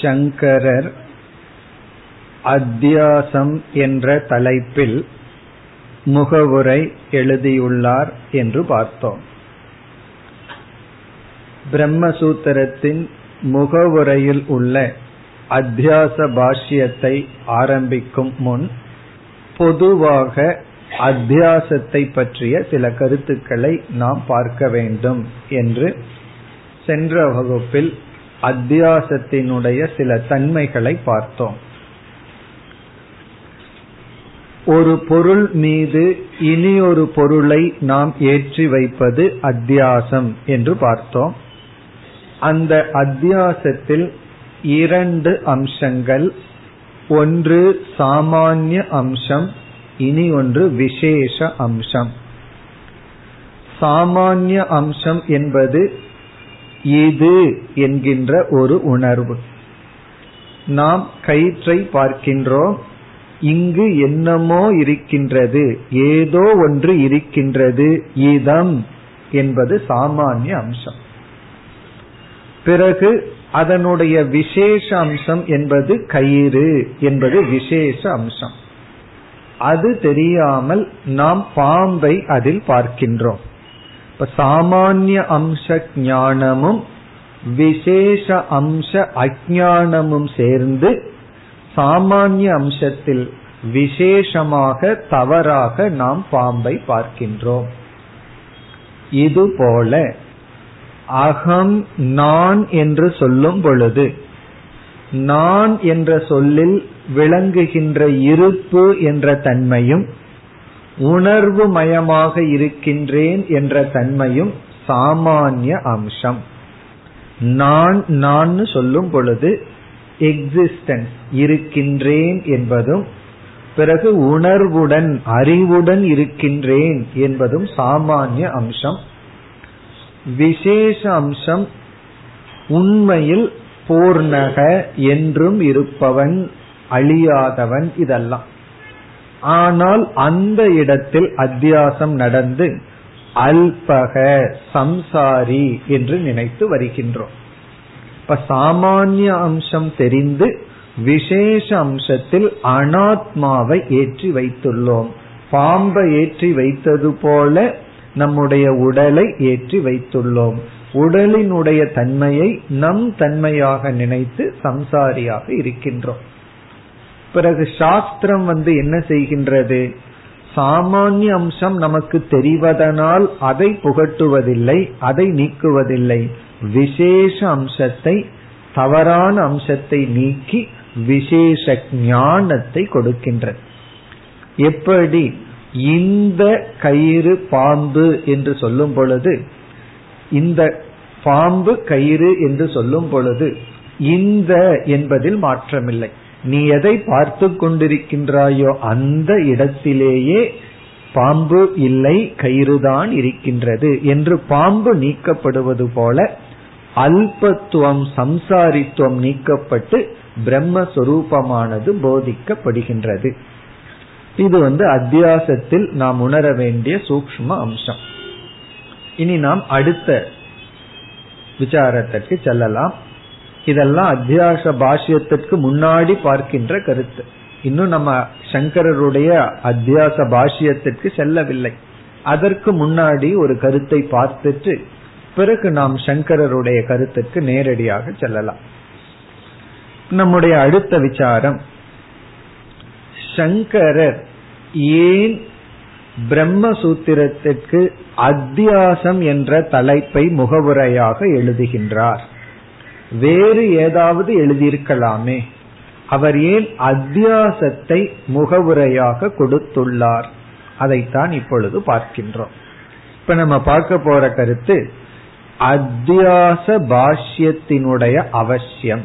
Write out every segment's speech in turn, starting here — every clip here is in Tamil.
சங்கரர் அத்தியாசம் என்ற தலைப்பில் முகவுரை எழுதியுள்ளார் என்று பார்த்தோம். பிரம்மசூத்திரத்தின் முகவுரையில் உள்ள அத்தியாச பாஷ்யத்தை ஆரம்பிக்கும் முன் பொதுவாக அத்தியாசத்தை பற்றிய சில கருத்துக்களை நாம் பார்க்க வேண்டும் என்று சென்ற வகுப்பில் அத்தியாசத்தினுடைய சில தன்மைகளை பார்த்தோம். ஒரு பொருள் மீது இனி ஒரு பொருளை நாம் ஏற்றி வைப்பது அத்தியாசம் என்று பார்த்தோம். அந்த அத்தியாசத்தில் இரண்டு அம்சங்கள் ஒன்று சாமானிய அம்சம் இனி ஒன்று விசேஷ அம்சம். சாமானிய அம்சம் என்பது இது என்கின்ற ஒரு உணர்வு. நாம் கயிற்றை பார்க்கின்றோம் இங்கு என்னமோ இருக்கின்றது ஏதோ ஒன்று இருக்கின்றது இதம் என்பது சாமானிய அம்சம். பிறகு அதனுடைய விசேஷ அம்சம் என்பது கயிறு என்பது விசேஷ அம்சம். அது தெரியாமல் நாம் பாம்பை அதில் பார்க்கின்றோம். இப்ப சாமானிய அம்ச ஞானமும் விசேஷ அம்ச அஜானமும் சேர்ந்து சாமானிய அம்சத்தில் விசேஷமாக தவறாக நாம் பாம்பை பார்க்கின்றோம். இதுபோல அகம் நான் என்று சொல்லும் பொழுது நான் என்ற சொல்லில் விளங்குகின்ற இருப்பு என்ற தன்மையும் உணர்வு மயமாக இருக்கின்றேன் என்ற தன்மையும் சாமானிய அம்சம். நான் நான் சொல்லும் பொழுது எக்ஸிஸ்டன்ஸ் இருக்கின்றேன் என்பதும் பிறகு உணர்வுடன் அறிவுடன் இருக்கின்றேன் என்பதும் சாமானிய அம்சம். விசேஷ அம்சம் உண்மையில் பூர்ணக என்றும் இருப்பவன் அழியாதவன் இதெல்லாம். ஆனால் அந்த இடத்தில் அத்தியாசம் நடந்து அல்பக சம்சாரி என்று நினைத்து வருகின்றோம். இப்ப சாமானிய அம்சம் தெரிந்து விசேஷ அம்சத்தில் அனாத்மாவை ஏற்றி வைத்துள்ளோம். பாம்பை ஏற்றி வைத்தது போல நம்முடைய உடலை ஏற்றி வைத்துள்ளோம். உடலினுடைய தன்மையை நம் தன்மையாக நினைத்து சம்சாரியாக இருக்கின்றோம். பிறகு சாஸ்திரம் வந்து என்ன செய்கின்றது? சாமானிய அம்சம் நமக்கு தெரிவதனால் அதை புகட்டுவதில்லை அதை நீக்குவதில்லை. விசேஷ அம்சத்தை தவறான அம்சத்தை நீக்கி விசேஷ ஞானத்தை கொடுக்கின்றது. எப்படி? இந்த கயிறு பாம்பு என்று சொல்லும் பொழுது இந்த பாம்பு கயிறு என்று சொல்லும் பொழுது இந்த என்பதில் மாற்றமில்லை. நீ எதை பார்த்து கொண்டிருக்கின்றாயோ அந்த இடத்திலேயே பாம்பு இல்லை கயிறுதான் இருக்கின்றது என்று பாம்பு நீக்கப்படுவது போல அல்பத்துவம் சம்சாரித்துவம் நீக்கப்பட்டு பிரம்மஸ்வரூபமானது போதிக்கப்படுகின்றது. இது வந்து அத்தியாசத்தில் நாம் உணர வேண்டிய சூக்ம அம்சம். இனி நாம் அடுத்த விசாரத்திற்கு செல்லலாம். இதெல்லாம் அத்தியாச பாஷ்யத்திற்கு முன்னாடி பார்க்கின்ற கருத்து. இன்னும் நம்ம சங்கரருடைய அத்தியாச பாஷ்யத்திற்கு செல்லவில்லை. அதற்கு முன்னாடி ஒரு கருத்தை பார்த்துட்டு பிறகு நாம் சங்கரருடைய கருத்துக்கு நேரடியாக செல்லலாம். நம்முடைய அடுத்த விசாரம் சங்கரர் ஏன் பிரம்மசூத்திரத்திற்கு அத்தியாசம் என்ற தலைப்பை முகவுரையாக எழுதுகின்றார்? வேறு ஏதாவது எழுதியிருக்கலாமே. அவர் ஏன் அத்தியாசத்தை முகவுரையாக கொடுத்துள்ளார்? அதைத்தான் இப்பொழுது பார்க்கின்றோம். இப்ப நம்ம பார்க்க போற கருத்து அத்தியாச பாஷ்யத்தினுடைய அவசியம்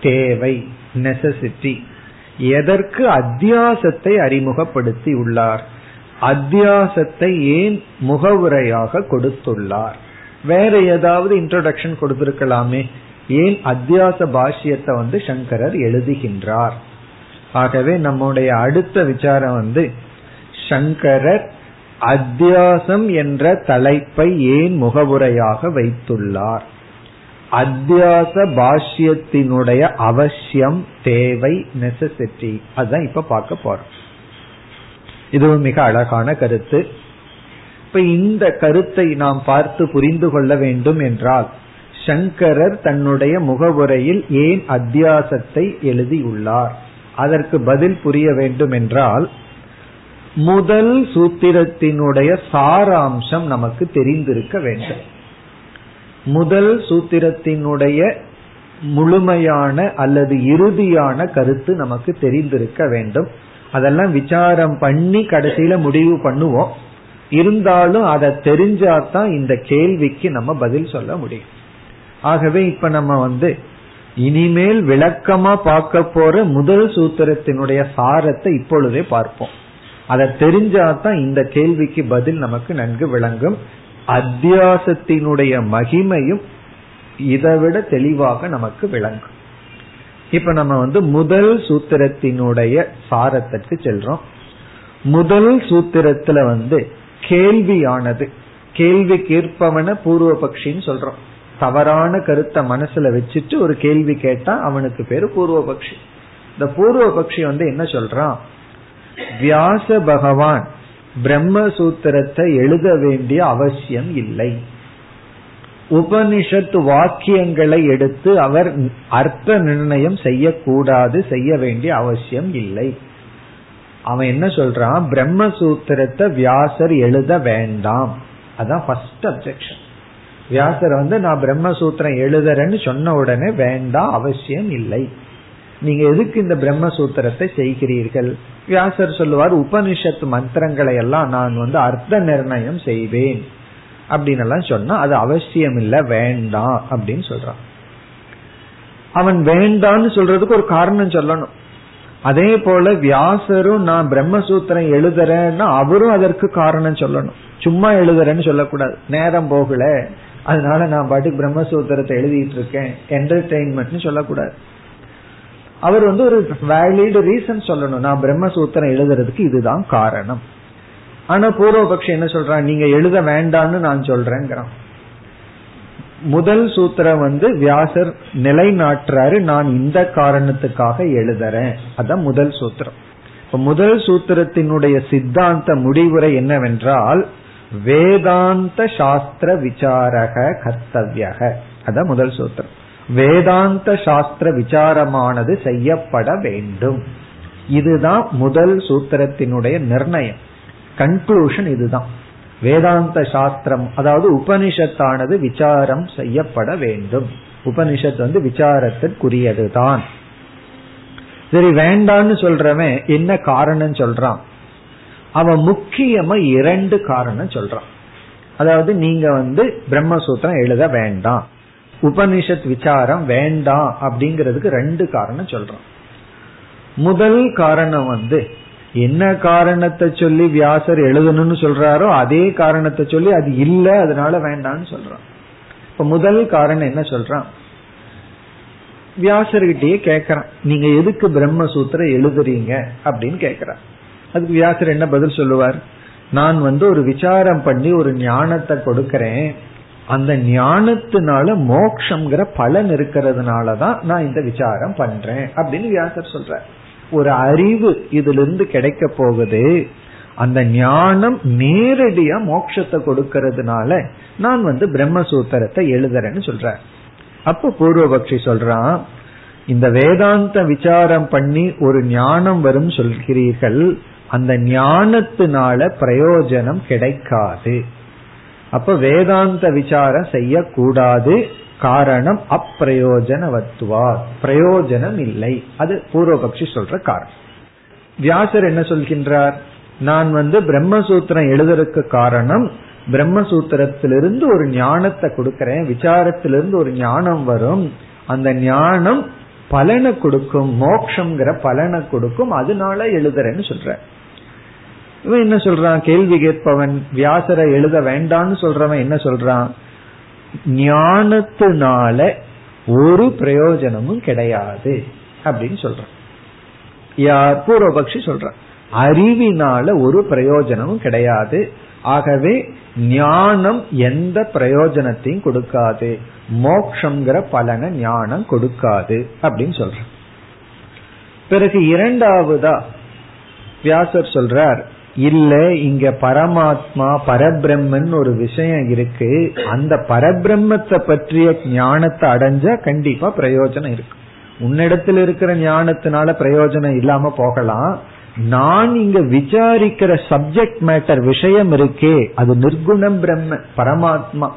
தேவை நெசசிட்டி எதற்கு அத்தியாசத்தை அறிமுகப்படுத்தி உள்ளார்? அத்தியாசத்தை ஏன் முகவுரையாக கொடுத்துள்ளார்? வேற ஏதாவது இன்ட்ரோடக்ஷன் கொடுத்திருக்கலாமே? ஏன் அத்தியாச பாஷ்யத்தை வந்து சங்கரர் எழுதுகின்றார்? ஆகவே நம்முடைய அடுத்த விசாரம் வந்து சங்கரர் அத்தியாசம் என்ற தலைப்பை ஏன் முகவுரையாக வைத்துள்ளார்? அத்தியாச பாஷ்யத்தினுடைய அவசியம் தேவை நெசசிட்டி அதுதான் இப்ப பார்க்க போறோம். இதுவும் மிக அழகான கருத்து. இப்ப இந்த கருத்தை நாம் பார்த்து புரிந்து கொள்ள வேண்டும் என்றால் சங்கரர் தன்னுடைய முகவுரையில் ஏன் அத்தியாசத்தை எழுதியுள்ளார்? அதற்கு பதில் புரிய வேண்டும் என்றால் முதல் சூத்திரத்தினுடைய சாராம்சம் நமக்கு தெரிந்திருக்க வேண்டும். முதல் சூத்திரத்தினுடைய முழுமையான அல்லது இறுதியான கருத்து நமக்கு தெரிந்திருக்க வேண்டும். அதெல்லாம் விசாரம் பண்ணி கடைசியில முடிவு பண்ணுவோம். இருந்தாலும் அதை தெரிஞ்சாதான் இந்த கேள்விக்கு நம்ம பதில் சொல்ல முடியும். ஆகவே இப்ப நம்ம வந்து இனிமேல் விளக்கமா பார்க்க போற முதல் சூத்திரத்தினுடைய சாரத்தை இப்பொழுதே பார்ப்போம். அதை தெரிஞ்சாதான் இந்த கேள்விக்கு பதில் நமக்கு நன்கு விளங்கும். அத்தியாசத்தினுடைய மகிமையும் இதைவிட தெளிவாக நமக்கு விளங்கும். இப்ப நம்ம வந்து முதல் சூத்திரத்தினுடைய சாரத்திற்கு செல்றோம். முதல் சூத்திரத்துல வந்து கேள்வியானது கேள்வி கேட்பவன பூர்வ பக்ஷின்னு சொல்றோம். தவறான கருத்தை மனசுல வச்சுட்டு ஒரு கேள்வி கேட்டா அவனுக்கு பேரு பூர்வபக்ஷி. இந்த பூர்வபக்ஷி வந்து என்ன சொல்றான்? வியாச பகவான் பிரம்மசூத்திரத்தை எழுத வேண்டிய அவசியம் இல்லை. உபனிஷத்து வாக்கியங்களை எடுத்து அவர் அர்த்த நிர்ணயம் செய்யக்கூடாது செய்ய வேண்டிய அவசியம் இல்லை. அவன் என்ன சொல்றான்? பிரம்மசூத்திரத்தை வியாசர் எழுத வேண்டாம். அதான் ஃபர்ஸ்ட் அப்செக்ஷன் வியாசர் வந்து நான் பிரம்மசூத்திரம் எழுதுறேன்னு சொன்ன உடனே வேண்டாம் அவசியம் இல்லை. நீங்க எதுக்கு இந்த பிரம்மசூத்திரத்தை செய்கிறீர்கள்? வியாசர் சொல்லுவார் உபனிஷத் மந்திரங்களை எல்லாம் நான் வந்து அர்த்த நிர்ணயம் செய்வேன். அப்படின்னு எல்லாம் சொன்னா அது அவசியம் இல்ல வேண்டாம் அப்படின்னு சொல்றான். அவன் வேண்டான்னு சொல்றதுக்கு ஒரு காரணம் சொல்லணும். அதே போல வியாசரும் நான் பிரம்மசூத்திரம் எழுதுறேன்னா அவரும் அதற்கு காரணம் சொல்லணும். சும்மா எழுதுறேன்னு சொல்லக்கூடாது. நேரம் போகல. அதனால நான் பாட்டுக்கு பிரம்மசூத்திரத்தை எழுதிட்டு இருக்கேன் என்டர்டெயின்மெண்ட்னு சொல்லக்கூடாது. அவர் வந்து ஒரு வேலிடு ரீசன் சொல்லணும். நான் பிரம்மசூத்திரம் எழுதுறதுக்கு இதுதான் காரணம். ஆனா பூர்வபக்ஷம் என்ன சொல்றான்? நீங்க எழுத வேண்டாம்னு நான் சொல்றேங்கிறான். முதல் சூத்திரம் வந்து வியாசர் நிலைநாட்டுறாரு நான் இந்த காரணத்துக்காக எழுதுறேன். அதான் முதல் சூத்திரம். முதல் சூத்திரத்தினுடைய சித்தாந்த முடிவுரை என்னவென்றால் வேதாந்த சாஸ்திர விசாரக கர்த்தவியக. அதான் முதல் சூத்திரம். வேதாந்த சாஸ்திர விசாரமானது செய்யப்பட வேண்டும். இதுதான் முதல் சூத்திரத்தினுடைய நிர்ணயம். கன்க்ளூஷன் இதுதான். வேதாந்த சாஸ்திரம் அதாவது உபனிஷத்தானது விசாரம் செய்யப்பட வேண்டும். உபனிஷத் வந்து விசாரத்திற்குரியதுதான். சரி வேண்டான்னு சொல்றவன் என்ன காரணம் சொல்றான்? அவன் முக்கியமா இரண்டு காரணம் சொல்றான். அதாவது நீங்க வந்து பிரம்மசூத்திரம் எழுத வேண்டாம். உபனிஷத் விசாரம் வேண்டாம் அப்படிங்கிறதுக்கு ரெண்டு காரணம் சொல்றான். முதல் காரணம் வந்து என்ன காரணத்தை சொல்லி வியாசர் எழுதணும்னு சொல்றாரோ அதே காரணத்தை சொல்லி அது இல்ல அதனால வேண்டாம்னு சொல்றான். இப்ப முதல் காரணம் என்ன சொல்றான்? வியாசர்கிட்டயே கேக்குறான். நீங்க எதுக்கு பிரம்மசூத்திரம் எழுதுறீங்க அப்படின்னு கேக்குறான். அதுக்கு வியாசர் என்ன பதில் சொல்லுவார்? நான் வந்து ஒரு விசாரம் பண்ணி ஒரு ஞானத்தை கொடுக்கறேன். அந்த ஞானத்தினால மோக்ஷங்கிற பலன் இருக்கிறதுனால தான் நான் இந்த விசாரம் பண்றேன் அப்படின்னு வியாசர் சொல்ற ஒரு அறிவு இதுல இருந்து கிடைக்க போகுது. அந்த ஞானம் நேரடியா மோட்சத்தை கொடுக்கறதுனால நான் வந்து பிரம்மசூத்திரத்தை எழுதுறேன்னு சொல்ற அப்ப பூர்வபக்ஷி சொல்றான் இந்த வேதாந்த விசாரம் பண்ணி ஒரு ஞானம் வரும் சொல்கிறீர்கள். அந்த ஞானத்தினால பிரயோஜனம் கிடைக்காது. அப்ப வேதாந்த விசாரம் செய்யக்கூடாது. காரணம் அப்பிரயோஜனவத்துவா பிரயோஜனம் இல்லை. அது பூர்வபக்ஷி சொல்ற காரணம். வியாசர் என்ன சொல்கின்றார்? நான் வந்து பிரம்மசூத்திரம் எழுதுறதுக்கு காரணம் பிரம்மசூத்திரத்திலிருந்து ஒரு ஞானத்தை கொடுக்கறேன் விசாரத்திலிருந்து ஒரு ஞானம் வரும். அந்த ஞானம் பலனை கொடுக்கும் மோக்ஷங்கிற பலனை கொடுக்கும் அதனால எழுதுறேன்னு சொல்றேன் இவன் என்ன சொல்றான்? கேள்வி கேட்பவன் வியாசரை எழுத வேண்டாம்னு சொல்றவன் என்ன சொல்றான்? ஞானத்தினால ஒரு பிரயோஜனமும் கிடையாது அப்படின்னு சொல்றான். யார்? பூர்வபக்ஷி சொல்றான். அறிவினால ஒரு பிரயோஜனமும் கிடையாது. ஆகவே ஞானம் எந்த பிரயோஜனத்தையும் கொடுக்காது. மோக்ஷங்கிற பலனை ஞானம் கொடுக்காது அப்படின்னு சொல்ற பிறகு இரண்டாவதா வியாசர் சொல்றார் இல்ல இங்க பரமாத்மா பரபிரம்மன் ஒரு விஷயம் இருக்கு. அந்த பரபிரம்மத்தை பற்றிய ஞானத்தை அடைஞ்சா கண்டிப்பா பிரயோஜனம் இருக்கு. உன்னிடத்தில் இருக்கிற ஞானத்தினால பிரயோஜனம் இல்லாம போகலாம். நான் இங்க விசாரிக்கிற சப்ஜெக்ட் மேட்டர் விஷயம் இருக்கே அது நிர்குணம் பிரம்ம பரமாத்மா.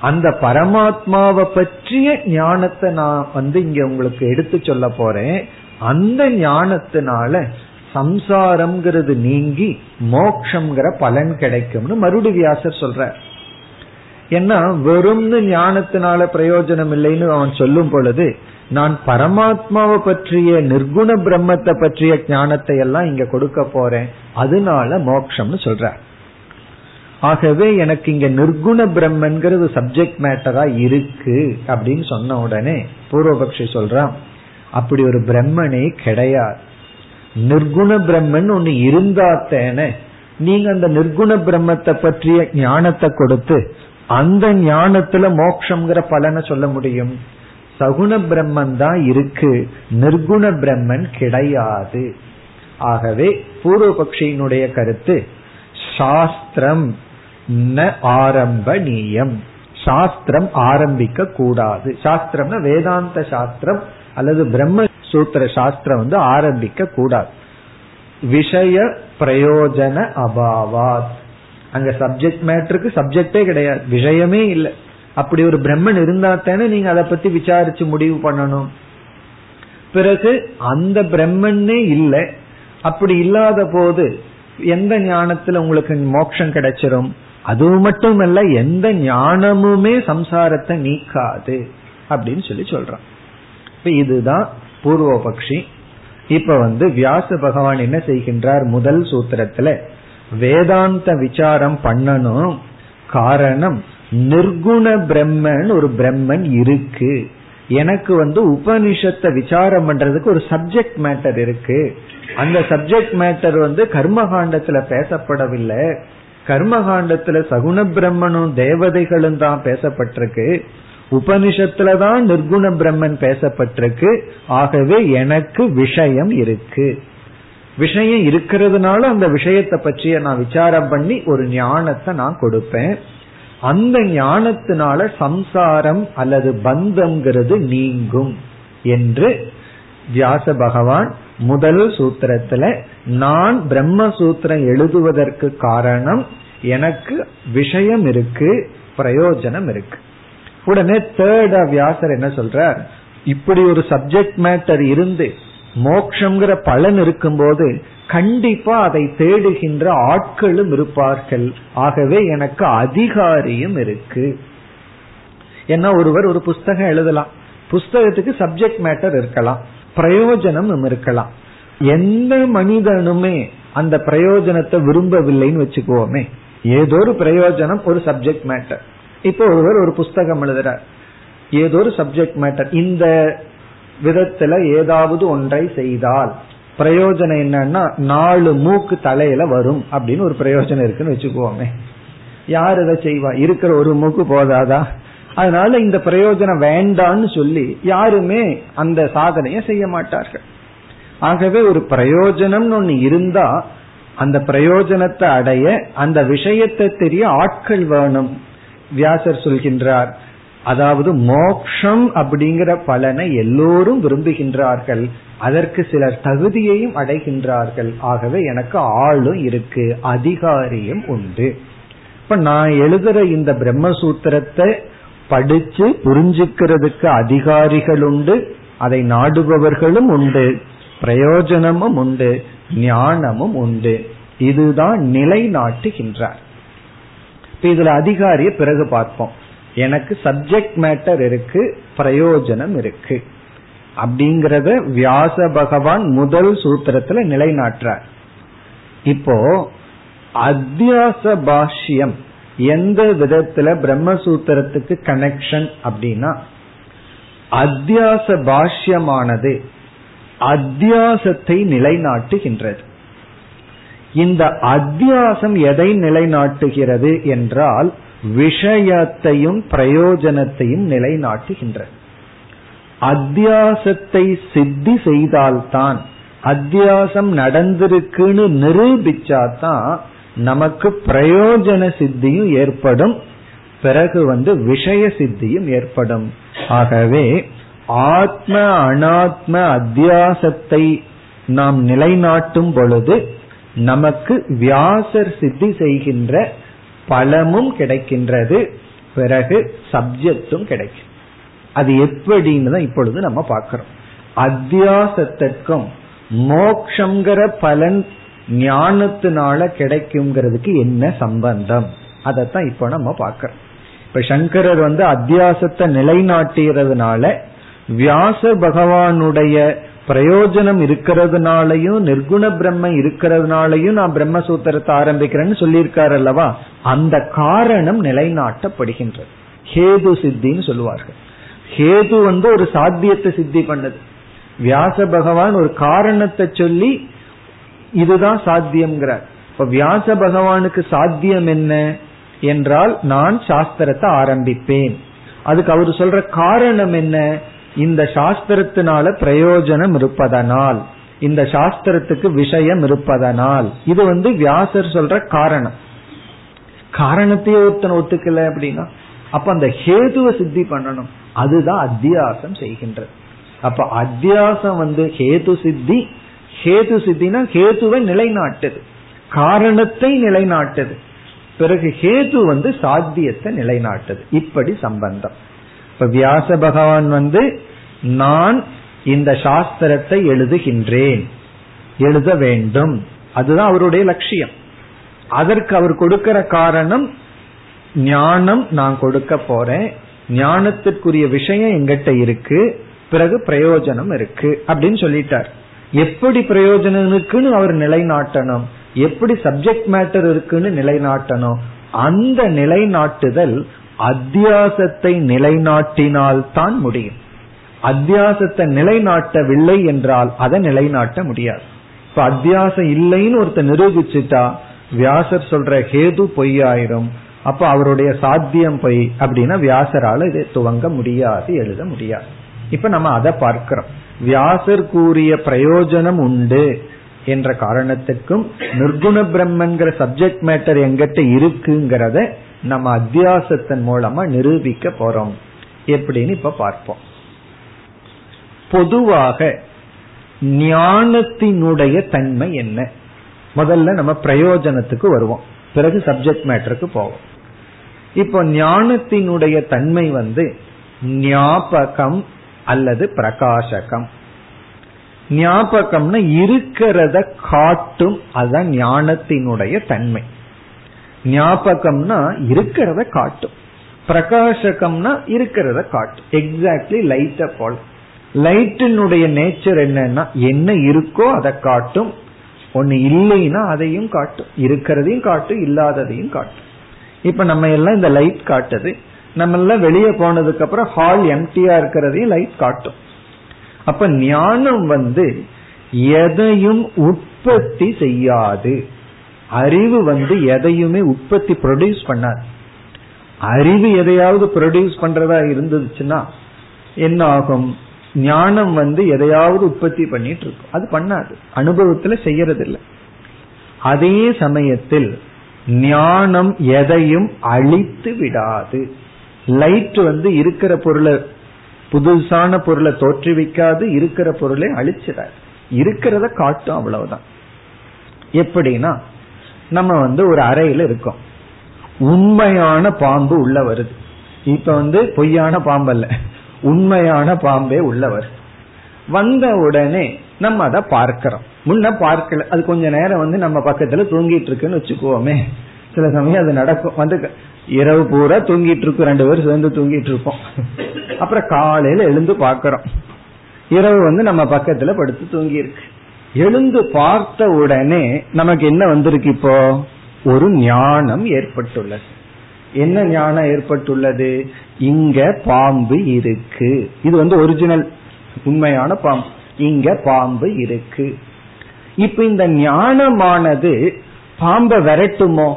அந்த பரமாத்மாவை பற்றிய ஞானத்தை நான் வந்து இங்க உங்களுக்கு எடுத்து சொல்ல போறேன். அந்த ஞானத்தினால சம்சாரம்ங்கிறது நீங்கி மோக்ஷங்கிற பலன் கிடைக்கும்னு மறுபடி வியாசர் சொல்ற ஏன்னா வெறும்னு ஞானத்தினால பிரயோஜனம் இல்லைன்னு அவன் சொல்லும் பொழுது நான் பரமாத்மாவை பற்றிய நிர்குண பிரம்மத்தை பற்றிய ஞானத்தை எல்லாம் இங்க கொடுக்க போறேன். அதனால மோக்ஷம்னு சொல்ற ஆகவே எனக்கு இங்க நிர்குண பிரம்மன்கிறது சப்ஜெக்ட் மேட்டரா இருக்கு அப்படின்னு சொன்ன உடனே பூர்வபக்ஷி சொல்றான் அப்படி ஒரு பிரம்மனே கிடையாது. நிர்குண பிரம்மன் ஒண்ணு இருந்தாத்தேன நீங்க அந்த நிர்குண பிரம்மத்தை பற்றிய ஞானத்தை கொடுத்து அந்த ஞானத்துல மோக்ஷங்கிற பலனை சொல்ல முடியும். சகுண பிரம்மன் தான் இருக்கு நிர்குண பிரம்மன் கிடையாது. ஆகவே பூர்வபக்ஷியினுடைய கருத்து சாஸ்திரம் ந ஆரம்பணீயம் சாஸ்திரம் ஆரம்பிக்க கூடாது சாஸ்திரம்னா வேதாந்த சாஸ்திரம் அல்லது பிரம்ம சூத்திர சாஸ்திரம் வந்து ஆரம்பிக்க கூடாது விஷய பிரயோஜன அபாவாத். அங்க சப்ஜெக்ட் மேட்டருக்கு சப்ஜெக்டே கிடையாது. விஷயமே இல்லை. அப்படி ஒரு பிரம்மன் இருந்தா தானே நீங்க அதை பத்தி விசாரிச்சு முடிவு பண்ணணும். பிறகு அந்த பிரம்மன்னே இல்லை. அப்படி இல்லாத போது எந்த ஞானத்துல உங்களுக்கு மோட்சம் கிடைச்சிரும்? அது மட்டுமல்ல எந்த ஞானமுமே சம்சாரத்தை நீக்காது. அப்படின்னு சொல்லி சொல்றான். இப்ப இதுதான் பூர்வபக்ஷி. இப்ப வந்து வியாச பகவான் என்ன செய்கின்றார் முதல் சூத்திரத்துல வேதாந்த விசாரம் பண்ணணும். காரணம் நிர்குண பிரம்மன் ஒரு பிரம்மன் இருக்கு. எனக்கு வந்து உபனிஷத்தை விசாரம் பண்றதுக்கு ஒரு சப்ஜெக்ட் மேட்டர் இருக்கு. அந்த சப்ஜெக்ட் மேட்டர் வந்து கர்மகாண்டத்துல பேசப்படவில்லை. கர்மகாண்டத்துல சகுண பிரம்மனும் தேவதைகளும் தான் பேசப்பட்டிருக்கு. உபனிஷத்துலதான் நிர்குண பிரம்மன் பேசப்பட்டிருக்கு. ஆகவே எனக்கு விஷயம் இருக்கு. விஷயம் இருக்கிறதுனால அந்த விஷயத்தை பற்றிய நான் விசாரம் பண்ணி ஒரு ஞானத்தை நான் கொடுப்பேன். அந்த ஞானத்தினால சம்சாரம் அல்லது பந்தம்ங்கிறது நீங்கும் என்று வியாச பகவான் முதல் சூத்திரத்துல நான் பிரம்மசூத்திரம் எழுதுவதற்கு காரணம் எனக்கு விஷயம் இருக்கு பிரயோஜனம் இருக்கு. உடனே தேர்டா வியாசர் என்ன சொல்றார்? இப்படி ஒரு சப்ஜெக்ட் மேட்டர் இருந்து மோக்ஷங்கிற பலன் இருக்கும்போது கண்டிப்பா அதை தேடுகின்ற ஆட்களும் இருப்பார்கள். ஆகவே எனக்கு அதிகாரியும் இருக்கு. ஏன்னா ஒருவர் ஒரு புஸ்தகம் எழுதலாம். புஸ்தகத்துக்கு சப்ஜெக்ட் மேட்டர் இருக்கலாம். பிரயோஜனம் இருக்கலாம். எந்த மனிதனுமே அந்த பிரயோஜனத்தை விரும்பவில்லைன்னு வச்சுக்குவோமே ஏதோ ஒரு பிரயோஜனம் ஒரு சப்ஜெக்ட் மேட்டர் இப்போ ஒருவர் ஒரு புஸ்தகம் எழுதுறார். ஏதோ ஒரு சப்ஜெக்ட் மேட்டர் இந்த விதத்துல ஏதாவது ஒன்றை செய்தால் பிரயோஜனம் என்னன்னா நாலு மூக்கு தலையில வரும் அப்படின்னு ஒரு பிரயோஜனம் இருக்குன்னு வச்சுக்குவோமே யார் இதை செய்வா? இருக்கிற ஒரு மூக்கு போதாதா? அதனால இந்த பிரயோஜனம் வேண்டான்னு சொல்லி யாருமே அந்த சாதனைய செய்ய மாட்டார்கள். ஆகவே ஒரு பிரயோஜனம் ஒன்னு இருந்தா அந்த பிரயோஜனத்தை அடைய அந்த விஷயத்தை தெரிய ஆட்கள் வேணும். வியாசர் சொல்கின்றார் அதாவது மோக்ஷம் அப்படிங்கிற பலனை எல்லோரும் விரும்புகின்றார்கள் அதற்கு சிலர் தகுதியையும் அடைகின்றார்கள் ஆகவே எனக்கு ஆளும் இருக்கு அதிகாரியும் உண்டு. இப்ப நான் எழுதுற இந்த பிரம்மசூத்திரத்தை படிச்சு புரிஞ்சுக்கிறதுக்கு அதிகாரிகள் உண்டு அதை நாடுபவர்களும் உண்டு பிரயோஜனமும் உண்டு ஞானமும் உண்டு. இதுதான் நிலைநாட்டுகின்றார். இப்ப இதுல அதிகாரிய பிறகு பார்ப்போம். எனக்கு சப்ஜெக்ட் மேட்டர் இருக்கு பிரயோஜனம் இருக்கு. அப்படிங்கறத வியாச பகவான் முதல் சூத்திரத்துல நிலைநாட்டுறார். இப்போ அத்தியாச பாஷ்யம் எந்த விதத்துல பிரம்மசூத்திரத்துக்கு கனெக்ஷன் அப்படின்னா அத்தியாச பாஷ்யமானது அத்தியாசத்தை நிலைநாட்டுகின்றது. இந்த அத்தியாசம் எதை நிலைநாட்டுகிறது என்றால் விஷயத்தையும் பிரயோஜனத்தையும் நிலைநாட்டுகின்ற. அத்தியாசத்தை சித்தி செய்தால்தான் அத்தியாசம் நடந்திருக்குன்னு நிரூபிச்சாதான் நமக்கு பிரயோஜன சித்தியும் ஏற்படும் பிறகு வந்து விஷய சித்தியும் ஏற்படும். ஆகவே ஆத்ம அனாத்ம அத்தியாசத்தை நாம் நிலைநாட்டும் பொழுது நமக்கு வியாசர் சித்தி செய்கின்ற பலமும் கிடைக்கின்றது. பிறகு சப்ஜெக்டும் கிடைக்கும். அது எப்படின்னு தான் இப்பொழுது நம்ம பார்க்கிறோம். அத்தியாசத்திற்கும் மோக்ஷங்கிற பலன் ஞானத்தினால கிடைக்குங்கிறதுக்கு என்ன சம்பந்தம்? அதைத்தான் இப்போ நம்ம பார்க்கிறோம். இப்ப சங்கரர் வந்து அத்தியாசத்தை நிலைநாட்டுகிறதுனால வியாச பகவானுடைய பிரயோஜனம் இருக்கிறதுனாலையும் நிர்குண பிரம்ம இருக்கிறதுனாலையும் நான் பிரம்மசூத்திரத்தை ஆரம்பிக்கிறேன்னு சொல்லியிருக்காரு அல்லவா? அந்த காரணம் நிலைநாட்டப்படுகின்றது. ஹேது சித்தின்னு சொல்லுவார்கள். ஹேது வந்து ஒரு சாத்தியத்தை சித்தி பண்ணது. வியாச பகவான் ஒரு காரணத்தை சொல்லி இதுதான் சாத்தியம்ங்கிறார். இப்ப வியாச பகவானுக்கு சாத்தியம் என்ன என்றால் நான் சாஸ்திரத்தை ஆரம்பிப்பேன். அதுக்கு அவர் சொல்ற காரணம் என்ன? இந்த சாஸ்திரத்தினால பிரயோஜனம் இருப்பதனால் இந்த சாஸ்திரத்துக்கு விஷயம் இருப்பதனால் இது வந்து வியாசர் சொல்ற காரணம். காரணத்தையே ஒருத்தன் ஒத்துக்கல அப்படின்னா அப்ப அந்த ஹேதுவை சித்தி பண்ணணும். அதுதான் அத்தியாசம் செய்கின்றது. அப்ப அத்தியாசம் வந்து ஹேது சித்தி ஹேது சித்தினா ஹேதுவை நிலைநாட்டுது. காரணத்தை நிலைநாட்டுது. பிறகு ஹேது வந்து சாத்தியத்தை நிலைநாட்டுது. இப்படி சம்பந்தம். இப்ப வியாச பகவான் வந்து நான் இந்த சாஸ்திரத்தை எழுதுகின்றேன். எழுத வேண்டும். அதுதான் அவருடைய லட்சியம். அதற்கு அவர் கொடுக்கிற காரணம் ஞானம் நான் கொடுக்க போறேன். ஞானத்திற்குரிய விஷயம் எங்கிட்ட இருக்கு. பிறகு பிரயோஜனம் இருக்கு. அப்படின்னு சொல்லிட்டார். எப்படி பிரயோஜனம் இருக்குன்னு அவர் நிலைநாட்டணும். எப்படி சப்ஜெக்ட் மேட்டர் இருக்குன்னு நிலைநாட்டணும். அந்த நிலைநாட்டுதல் அத்தியாசத்தை நிலைநாட்டினால் தான் முடியும். அத்தியாசத்தை நிலைநாட்டவில்லை என்றால் அதை நிலைநாட்ட முடியாது. இப்ப அத்தியாசம் இல்லைன்னு ஒருத்தர் நிரூபிச்சுட்டா வியாசர் சொல்ற ஹேது பொய்யாயிரும். அப்ப அவருடைய சாத்தியம் பொய் அப்படின்னா வியாசரால இதை துவங்க முடியாது எழுத முடியாது. இப்ப நம்ம அதை பார்க்கிறோம். வியாசர் கூறிய பிரயோஜனம் உண்டு. என்ற காரணத்துக்கும் நிர்குண பிரம்மங்கிற சப்ஜெக்ட் மேட்டர் எங்கிட்ட இருக்குங்கிறத நம்ம அத்தியாசத்தின் மூலமா நிரூபிக்க போறோம். எப்படின்னு இப்ப பார்ப்போம். பொதுவாக ஞானத்தினுடைய தன்மை என்ன? முதல்ல நம்ம பிரயோஜனத்துக்கு வருவோம். பிறகு சப்ஜெக்ட் மேட்டருக்கு போவோம். இப்போ ஞானத்தினுடைய தன்மை வந்து ஞாபகம் அல்லது பிரகாசகம். ஞாபகம்னா இருக்கிறத காட்டும் அதுதான் ஞானத்தினுடைய தன்மை. ஞாபகம்னா இருக்கிறத காட்டும். பிரகாசகம்னா இருக்கிறத காட்டும். எக்ஸாக்ட்லி லைட்ட போல. லைட்டினுடைய நேச்சர் என்னன்னா என்ன இருக்கோ அதை காட்டும். ஒன்னு இல்லைன்னா அதையும் காட்டும். இருக்கிறதையும் காட்டும் இல்லாததையும் காட்டும். இப்ப நம்ம எல்லாம் இந்த லைட் காட்டுது. நம்ம எல்லாம் வெளியே போனதுக்கு அப்புறம் ஹால் எம்டியா இருக்கிறதையும் லைட் காட்டும். அப்ப ஞானம் வந்து எதையும் உற்பத்தி செய்யாது. அறிவு வந்து எதையுமே உற்பத்தி ப்ரொடியூஸ் பண்ணாது. அறிவு எதையாவது ப்ரொடியூஸ் பண்றதா இருந்துச்சுன்னா என்ன ஆகும்? ஞானம் வந்து எதையாவது உற்பத்தி பண்ணிட்டு இருக்கும். அது பண்ணாது. அனுபவத்துல செய்யறதில்லை. அதே சமயத்தில் ஞானம் எதையும் அழித்து விடாது. லைட் வந்து இருக்கிற பொருளை புதுசான பொருளை தோற்றுவிக்காது இருக்கிற பொருளை அழிச்சிடாது. இருக்கிறத காட்டும் அவ்வளவுதான். எப்படின்னா நம்ம வந்து ஒரு அறையில இருக்கோம். உண்மையான பாம்பு உள்ள வருது. இப்ப வந்து பொய்யான பாம்பு அல்ல உண்மையான பாம்பே உள்ளவர் வந்த உடனே நம்ம அதை பார்க்கிறோம். முன்ன பார்க்கல. அது கொஞ்ச நேரம் வந்து நம்ம பக்கத்துல தூங்கிட்டு இருக்குன்னு வச்சுக்கோமே. சில சமயம் அது நடக்கும். வந்து இரவு பூரா தூங்கிட்டு இருக்கும். ரெண்டு பேரும் சேர்ந்து தூங்கிட்டு இருப்போம். அப்புறம் காலையில எழுந்து பாக்கிறோம் இரவு வந்து நம்ம பக்கத்துல படுத்து தூங்கி இருக்கு எழுந்து பார்த்த உடனே நமக்கு என்ன வந்திருக்கு இப்போ? ஒரு ஞானம் ஏற்பட்டுள்ளது. என்ன ஞானம் ஏற்பட்டுள்ளது? இங்க பாம்பு இருக்கு. இது வந்து ஒரிஜினல் உண்மையான பாம்பு. இங்க பாம்பு இருக்கு. இப்ப இந்த ஞானமானது பாம்பை விரட்டுமோ?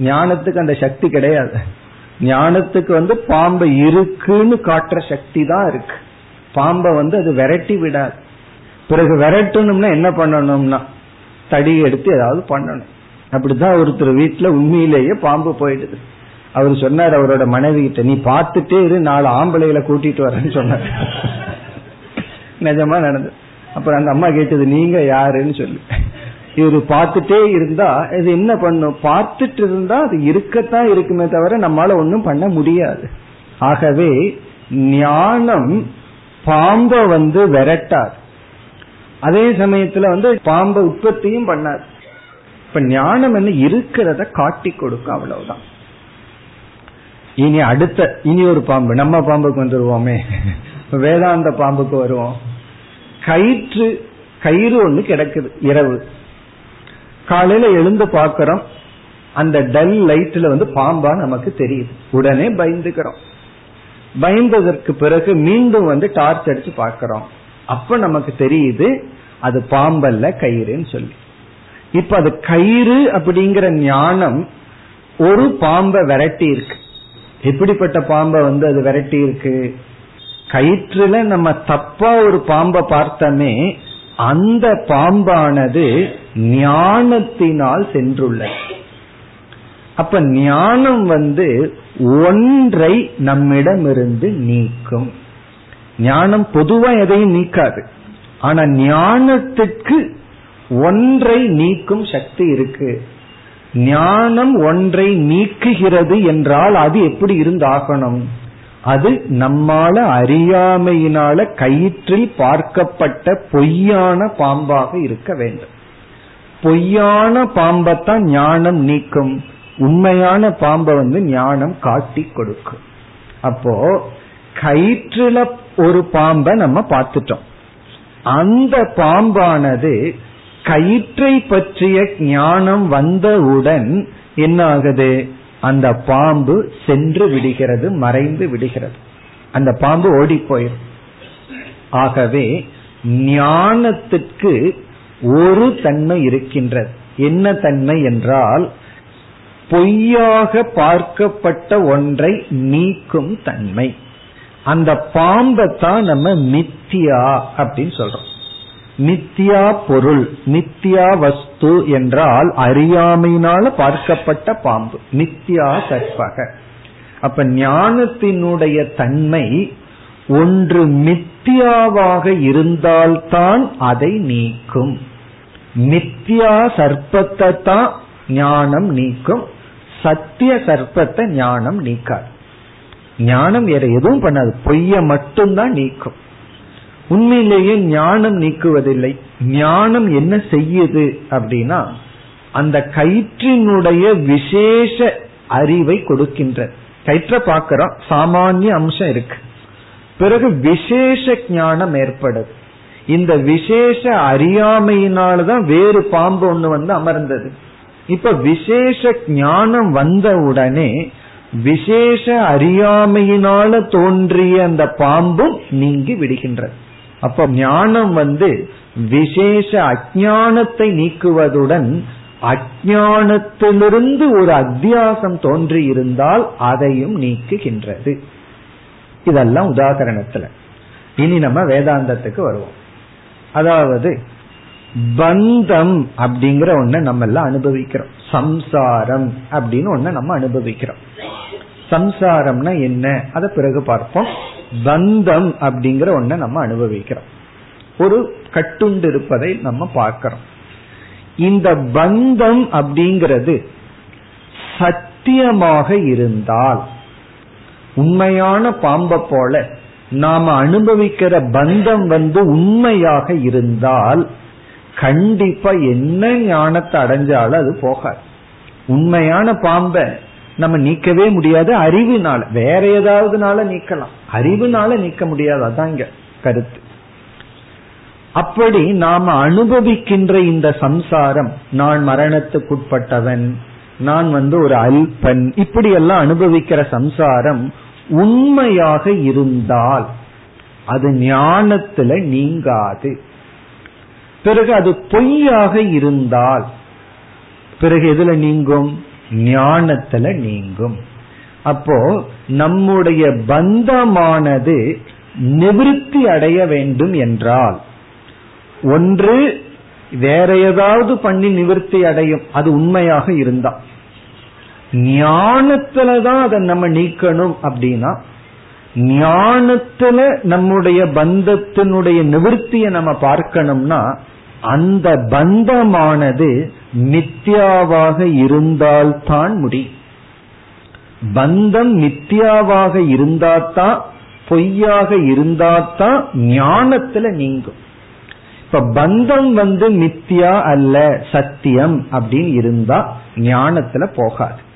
ஞானத்துக்கு அந்த சக்தி கிடையாது. ஞானத்துக்கு வந்து பாம்பை இருக்குன்னு காட்டுற சக்தி தான் இருக்கு. பாம்பை வந்து அது விரட்டி விடாது. பிறகு விரட்டணும்னா என்ன பண்ணணும்னா தடி எடுத்து ஏதாவது பண்ணணும். அப்படிதான் ஒருத்தர் வீட்டுல உண்மையிலேயே பாம்பு போயிடுது. அவர் சொன்னார் அவரோட மனைவி கிட்ட நீ பார்த்துட்டே இரு நாலு ஆம்பளைகளை கூட்டிட்டு வரேன்னு சொன்னார். நிஜமா நடந்தது. அப்புறம் அந்த அம்மா கேட்டது நீங்க யாருன்னு சொல்லி. இவர் பார்த்துட்டே இருந்தா இது என்ன பண்ணும்? பார்த்துட்டு இருந்தா அது இருக்கத்தான் இருக்குமே தவிர நம்மளால ஒன்றும் பண்ண முடியாது. ஆகவே ஞானம் பாம்பை வந்து விரட்டார் அதே சமயத்துல வந்து பாம்பை உற்பத்தியும் பண்ணார் இப்ப ஞானம் என்ன இருக்கிறத காட்டி கொடுக்கும் அவ்வளவுதான். இனி அடுத்த இனி ஒரு பாம்பு. நம்ம பாம்புக்கு வந்துருவோமே. வேதாந்த பாம்புக்கு வருவோம். கயிற்று கயிறு ஒண்ணு கிடக்குது இரவு. காலையில எழுந்து பாக்கிறோம் அந்த டல் லைட்ல வந்து பாம்பா நமக்கு தெரியுது. உடனே பயந்துக்கிறோம். பயந்ததற்கு பிறகு மீண்டும் வந்து டார்ச் அடிச்சு பாக்கிறோம் அப்ப நமக்கு தெரியுது அது பாம்பல்ல கயிறுன்னு சொல்லி. இப்ப அது கயிறு அப்படிங்கிற ஞானம் ஒரு பாம்பை விரட்டி இருக்கு. எப்படிப்பட்ட பாம்பை வந்து அது விரட்டி இருக்கு? கயிற்றுல நம்ம தப்பா ஒரு பாம்பை பார்த்தோமே அந்த பாம்பானது ஞானத்தினால் சென்றுள்ளது அப்ப ஞானம் வந்து ஒன்றை நம்மிடமிருந்து நீக்கும். ஞானம் பொதுவா எதையும் நீக்காது. ஆனா ஞானத்துக்கு ஒன்றை நீக்கும் சக்தி இருக்கு. ஞானம் ஒன்றை நீக்குகிறது என்றால் அது எப்படி இருந்தாகணும்? அது நம்மால அறியாமையினால கயிற்றில் பார்க்கப்பட்ட பொய்யான பாம்பாக இருக்க வேண்டும். பொய்யான பாம்பத்தான் ஞானம் நீக்கும். உண்மையான பாம்பை வந்து ஞானம் காட்டி கொடுக்கும். அப்போ கயிற்றுல ஒரு பாம்பை நம்ம பார்த்துட்டோம். அந்த பாம்பானது கயிற்றை பற்றிய ஞானம் வந்தவுடன் என்ன ஆகுது அந்த பாம்பு சென்று விடுகிறது மறைந்து விடுகிறது. அந்த பாம்பு ஓடி போயிடும் ஆகவே ஞானத்துக்கு ஒரு தன்மை இருக்கின்றது. என்ன தன்மை என்றால் பொய்யாக பார்க்கப்பட்ட ஒன்றை நீக்கும் தன்மை. அந்த பாம்பை தான் நம்ம மித்தியா அப்படின்னு சொல்றோம். நித்யா பொருள் நித்யா வஸ்து என்றால் அறியாமையினால பார்க்கப்பட்ட பாம்பு. மித்தியா கற்பக. அப்ப ஞானத்தினுடைய தன்மை ஒன்று மித்தியாவாக இருந்தால்தான் அதை நீக்கும். மித்தியா சர்ப்பத்தை தான் ஞானம் நீக்கும். சத்திய சர்ப்பத்தை ஞானம் நீக்காது. ஞானம் வேற எதுவும் பண்ணாது. பொய்ய மட்டும்தான் நீக்கும். உண்மையிலேயே ஞானம் நீக்குவதில்லை. ஞானம் என்ன செய்யுது அப்படின்னா அந்த கயிற்றினுடைய விசேஷ அறிவை கொடுக்கின்ற. கயிற்ற பாக்கிறோம் சாமானிய அம்சம் இருக்கு. பிறகு விசேஷ ஞானம் ஏற்படுது. இந்த விசேஷ அறியாமையினாலதான் வேறு பாம்பு ஒண்ணு வந்து அமர்ந்தது. இப்ப விசேஷ ஞானம் வந்த உடனே விசேஷ அறியாமையினால தோன்றிய அந்த பாம்பும் நீங்கி விடுகின்றது. அப்ப ஞானம் வந்து விசேஷ அஜானத்தை நீக்குவதுடன் அஜானத்திலிருந்து ஒரு அத்தியாசம் தோன்றி இருந்தால் அதையும் நீக்குகின்றது. இதெல்லாம் உதாகரணத்துல. இனி நம்ம வேதாந்தத்துக்கு வருவோம். அதாவது பந்தம் அப்படிங்கிற ஒன்ன நம்ம எல்லாம் அனுபவிக்கிறோம். சம்சாரம் அப்படின்னு ஒண்ண நம்ம அனுபவிக்கிறோம். சம்சாரம்னா என்ன? அதை பிறகு பார்ப்போம். பந்தம் அப்படிங்கிற ஒண்ண நம்ம அனுபவிக்கிறோம். ஒரு கட்டுண்டு இருப்பதை நம்ம பார்க்கிறோம். இந்த பந்தம் அப்படிங்கிறது சத்தியமாக இருந்தால் உண்மையான பாம்பை போல நாம அனுபவிக்கிற பந்தம் வந்து உண்மையாக இருந்தால் கண்டிப்பா என்ன ஞானத்தை அடைஞ்சாலும் அது போகாது. உண்மையான பாம்பை நம்ம நீக்கவே முடியாது அறிவுனால. வேற ஏதாவதுனால நீக்கலாம். அறிவுனால நீக்க முடியாது அதான் இங்க கருத்து. அப்படி நாம அனுபவிக்கின்ற இந்த சம்சாரம் நான் மரணத்துக்குட்பட்டவன் நான் வந்து ஒரு அல்பன் இப்படி எல்லாம் அனுபவிக்கிற சம்சாரம் உண்மையாக இருந்தால் அது ஞானத்துல நீங்காது. பிறகு அது பொய்யாக இருந்தால் பிறகு எதுல நீங்கும்? ஞானத்துல நீங்கும். அப்போ நம்முடைய பந்தமானது நிவிருத்தி அடைய வேண்டும் என்றால் ஒன்று வேற ஏதாவது பண்ணி நிவிருத்தி அடையும். அது உண்மையாக இருந்தால் ஞானத்துலதான் அதை நம்ம நீக்கணும் அப்படின்னா ஞானத்துல நம்முடைய பந்தத்தினுடைய நிவர்த்தியை நம்ம பார்க்கணும்னா அந்த பந்தமானது மித்யாவாக இருந்தால்தான் முடியும். பந்தம் மித்யாவாக இருந்தாதான் பொய்யாக இருந்தாதான் ஞானத்துல நீங்கும். இப்ப பந்தம் வந்து மித்யா அல்ல சத்தியம் அப்படின்னு இருந்தா ஞானத்துல போகாது.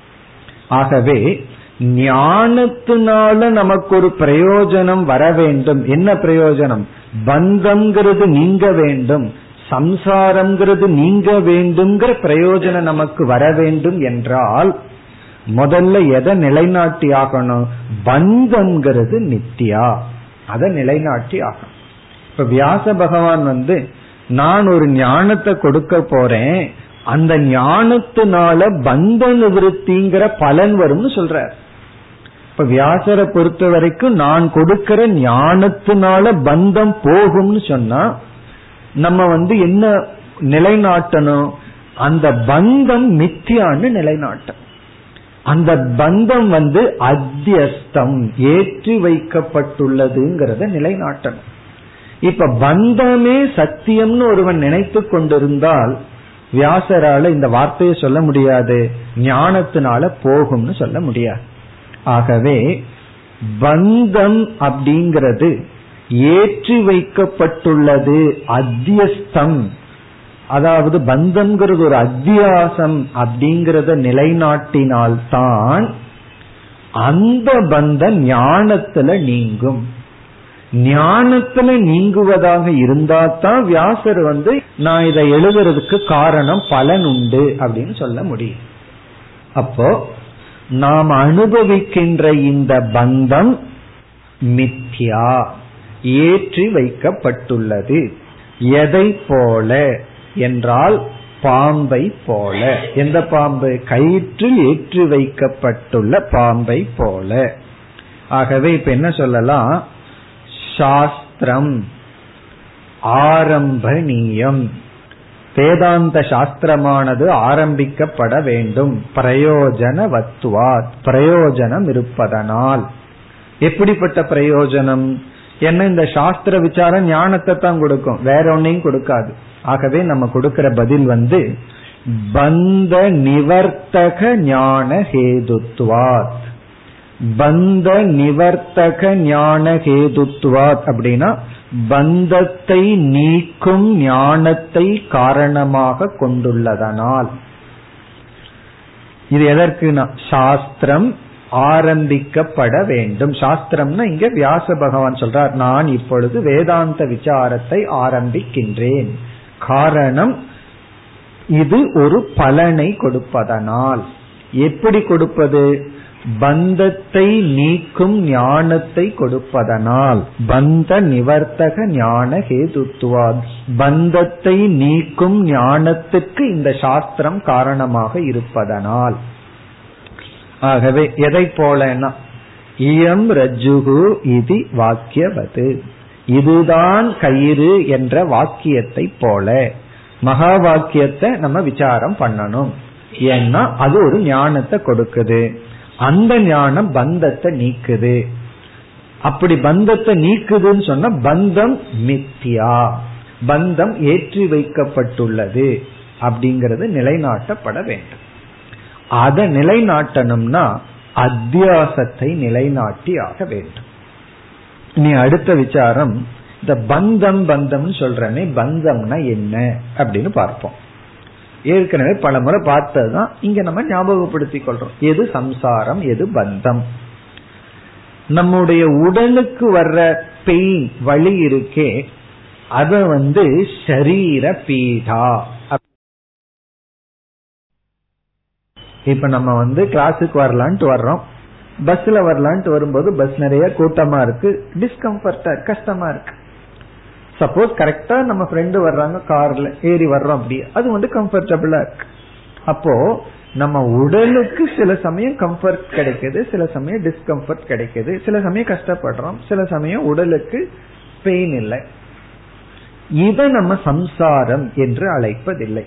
ஆகவே ஞானத்தினால நமக்கு ஒரு பிரயோஜனம் வர வேண்டும். என்ன பிரயோஜனம்? பந்தம்ங்கிறது நீங்க வேண்டும். சம்சாரம்ங்கிறது நீங்க வேண்டும்ங்கிற பிரயோஜனம் நமக்கு வர வேண்டும் என்றால் முதல்ல எதை நிலைநாட்டி ஆகணும்? பந்தம்ங்கிறது நித்தியா. அதை நிலைநாட்டி ஆகணும். இப்ப வியாச பகவான் வந்து நான் ஒரு ஞானத்தை கொடுக்க போறேன். அந்த ஞானத்தினால பந்த நிவൃத்திங்கிற பலன் வரும்னு சொல்ற இப்ப வியாசரை பொறுத்த வரைக்கும் நான் கொடுக்கிற ஞானத்தினால பந்தம் போகும்னு சொன்னா நம்ம வந்து என்ன நிலைநாட்டணும்? அந்த பந்தம் மித்தியான்னு நிலைநாட்டம். அந்த பந்தம் வந்து அத்தியஸ்தம் ஏற்றி வைக்கப்பட்டுள்ளதுங்கிறத நிலைநாட்டணும். இப்ப பந்தமே சத்தியம்னு ஒருவன் நினைத்து கொண்டிருந்தால் வியாசரால இந்த வார்த்தையை சொல்ல முடியாது. ஞானத்தினால போகும்னு சொல்ல முடியாது. ஆகவே பந்தம் அப்படிங்கிறது ஏற்றி வைக்கப்பட்டுள்ளது அத்தியஸ்தம். அதாவது பந்தம்ங்கிறது ஒரு அத்தியாசம் அப்படிங்கிறத நிலைநாட்டினால்தான் அந்த பந்தம் ஞானத்துல நீங்கும். ஞானத்துல நீங்குவதாக இருந்தா தான் வியாசர் வந்து நான் இதை எழுதுறதுக்கு காரணம் பலன் உண்டு அப்படின்னு சொல்ல முடியும். அப்போ நாம் அனுபவிக்கின்ற இந்த பந்தம் மித்யா ஏற்றி வைக்கப்பட்டுள்ளது. எதை போல என்றால் பாம்பை போல. எந்த பாம்பு? கயிற்றில் ஏற்றி வைக்கப்பட்டுள்ள பாம்பை போல. ஆகவே இப்ப என்ன சொல்லலாம்? சாஸ்திரம் ஆரம்பணீயம். வேதாந்த சாஸ்திரமானது ஆரம்பிக்கப்பட வேண்டும். பிரயோஜன வத்துவாத் பிரயோஜனம் இருப்பதனால் எப்படிப்பட்ட பிரயோஜனம்? என்ன இந்த சாஸ்திர விசாரம் ஞானத்தை தான் கொடுக்கும். வேற ஒன்னையும் கொடுக்காது. ஆகவே நம்ம கொடுக்கிற பதில் வந்து பந்த நிவர்த்தக ஞான ஹேதுத்வாத். பந்த நிவர்த்தக ஞான ஹேதுத்வாத் அப்படின்னா பந்தத்தை நீக்கும் ஞானத்தை காரணமாக கொண்டுள்ளதனால். இது எதற்குனா சாஸ்திரம் ஆரம்பிக்கப்பட வேண்டும். சாஸ்திரம்னா இங்க வியாச பகவான் சொல்றார் நான் இப்பொழுது வேதாந்த விசாரத்தை ஆரம்பிக்கின்றேன். காரணம் இது ஒரு பலனை கொடுப்பதனால். எப்படி கொடுப்பது? பந்தத்தை நீக்கும் ஞானத்தை கொடுப்பதனால் பந்த நிவர்த்தக ஞான ஹேதுத்துவாத். பந்தத்தை நீக்கும் ஞானத்துக்கு இந்த சாஸ்திரம் காரணமாக இருப்பதனால். ஆகவே எதை போலனா இயம் ரஜுகு இது வாக்கியவது. இதுதான் கயிறு என்ற வாக்கியத்தை போல. மகா வாக்கியத்தை நம்ம விசாரம் பண்ணணும். ஏன்னா அது ஒரு ஞானத்தை கொடுக்குது. அந்த ஞானம் பந்தத்தை நீக்குது. அப்படி பந்தத்தை நீக்குதுன்னு சொன்னா பந்தம் மித்தியா. பந்தம் ஏற்றி வைக்கப்பட்டுள்ளது அப்படிங்கிறது நிலைநாட்டப்பட வேண்டும். அதை நிலைநாட்டணும்னா அத்தியாசத்தை நிலைநாட்டி ஆக வேண்டும். நீ அடுத்த விசாரம் இந்த பந்தம் பந்தம்னு சொல்றனே பந்தம்னா என்ன அப்படின்னு பார்ப்போம். ஏற்கனவே பல முறை பார்த்ததுதான். இங்க நம்ம ஞாபகப்படுத்திக் கொள்றோம். எது சம்சாரம் எது பந்தம். நம்முடைய உடலுக்கு வர்ற பெயின் வழி இருக்கே அத வந்து ஷரீர பீடா. இப்ப நம்ம வந்து கிளாஸுக்கு வரலான்ட்டு வர்றோம். பஸ்ல வரலான்ட்டு வரும்போது பஸ் நிறைய கூட்டமா இருக்கு. டிஸ்கம்ஃபர்டா கஷ்டமா இருக்கு. சப்போஸ் கரெக்டா நம்ம ஃப்ரெண்டு வர்றாங்க கார்ல ஏறி வர்றோம் அப்படி. அது வந்து கம்ஃபர்டபுளா இருக்கு. அப்போ நம்ம உடலுக்கு சில சமயம் கம்ஃபர்ட் கிடைக்குது சில சமயம் டிஸ்கம்ஃபர்ட் கிடைக்குது சில சமயம் கஷ்டப்படுறோம் சில சமயம் உடலுக்கு பெயின் இல்லை. இதை நம்ம சம்சாரம் என்று அழைப்பதில்லை.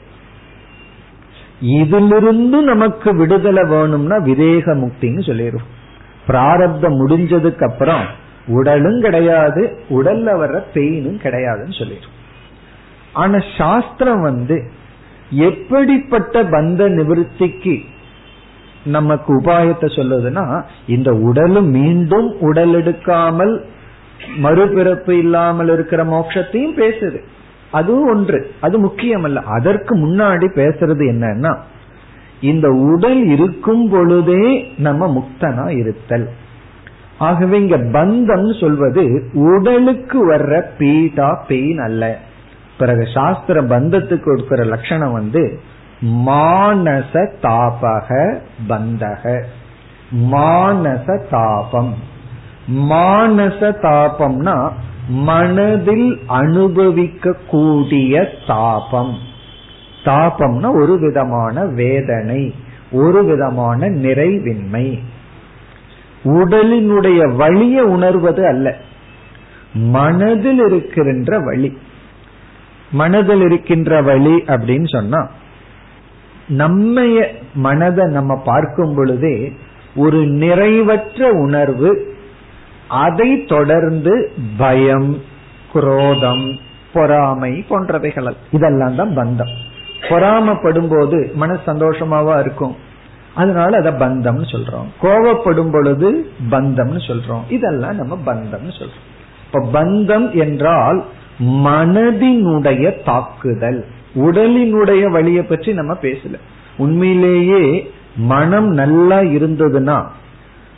இதிலிருந்து நமக்கு விடுதலை வேணும்னா விவேக முக்தின்னு சொல்லிடுவோம். பிராரப்தம் முடிஞ்சதுக்கு அப்புறம் உடலும் கிடையாது உடல்ல வர்ற பெயினும் கிடையாதுன்னு சொல்லிடும் ஆனா சாஸ்திரம் வந்து எப்படிப்பட்ட பந்த நிவர்த்திக்கு நமக்கு உபாயத்தை சொல்லுதுன்னா இந்த உடலும் மீண்டும் உடல் எடுக்காமல் மறுபிறப்பு இல்லாமல் இருக்கிற மோட்சத்தையும் பேசுது. அதுவும் ஒன்று. அது முக்கியம் அல்ல அதற்கு முன்னாடி பேசுறது என்னன்னா இந்த உடல் இருக்கும் பொழுதே நம்ம முக்தனா இருத்தல். ஆகவே இங்க பந்தம் சொல்வது உடலுக்கு வர்ற பீடா பெயின் அல்ல. பிறகு சாஸ்திர பந்தத்துக்கு கொடுக்கிற லட்சணம் வந்து மானச தாபக பந்தக. மானச தாபம். மானச தாபம்னா மனதில் அனுபவிக்க கூடிய தாபம். தாபம்னா ஒரு விதமான வேதனை ஒரு விதமான நிறைவின்மை. உடலினுடைய வழிய உணர்வது அல்ல. மனதில் இருக்கின்ற வழி. மனதில் இருக்கின்ற வழி அப்படின்னு சொன்னா நம்மைய மனதை நம்ம பார்க்கும் பொழுதே ஒரு நிறைவற்ற உணர்வு அதை தொடர்ந்து பயம் குரோதம் பொறாமை போன்றவைகள். இதெல்லாம் தான் பந்தம். பொறாமப்படும் போது மன சந்தோஷமாவா இருக்கும்? அதனால அதை பந்தம்னு சொல்றோம். கோவப்படும் பொழுது பந்தம்னு சொல்றோம். இதெல்லாம் நம்ம பந்தம்னு சொல்றோம். இப்ப பந்தம் என்றால் மனதினுடைய தாக்குதல் உடலினுடைய வழியை பற்றி நம்ம பேசல. உண்மையிலேயே மனம் நல்லா இருந்ததுன்னா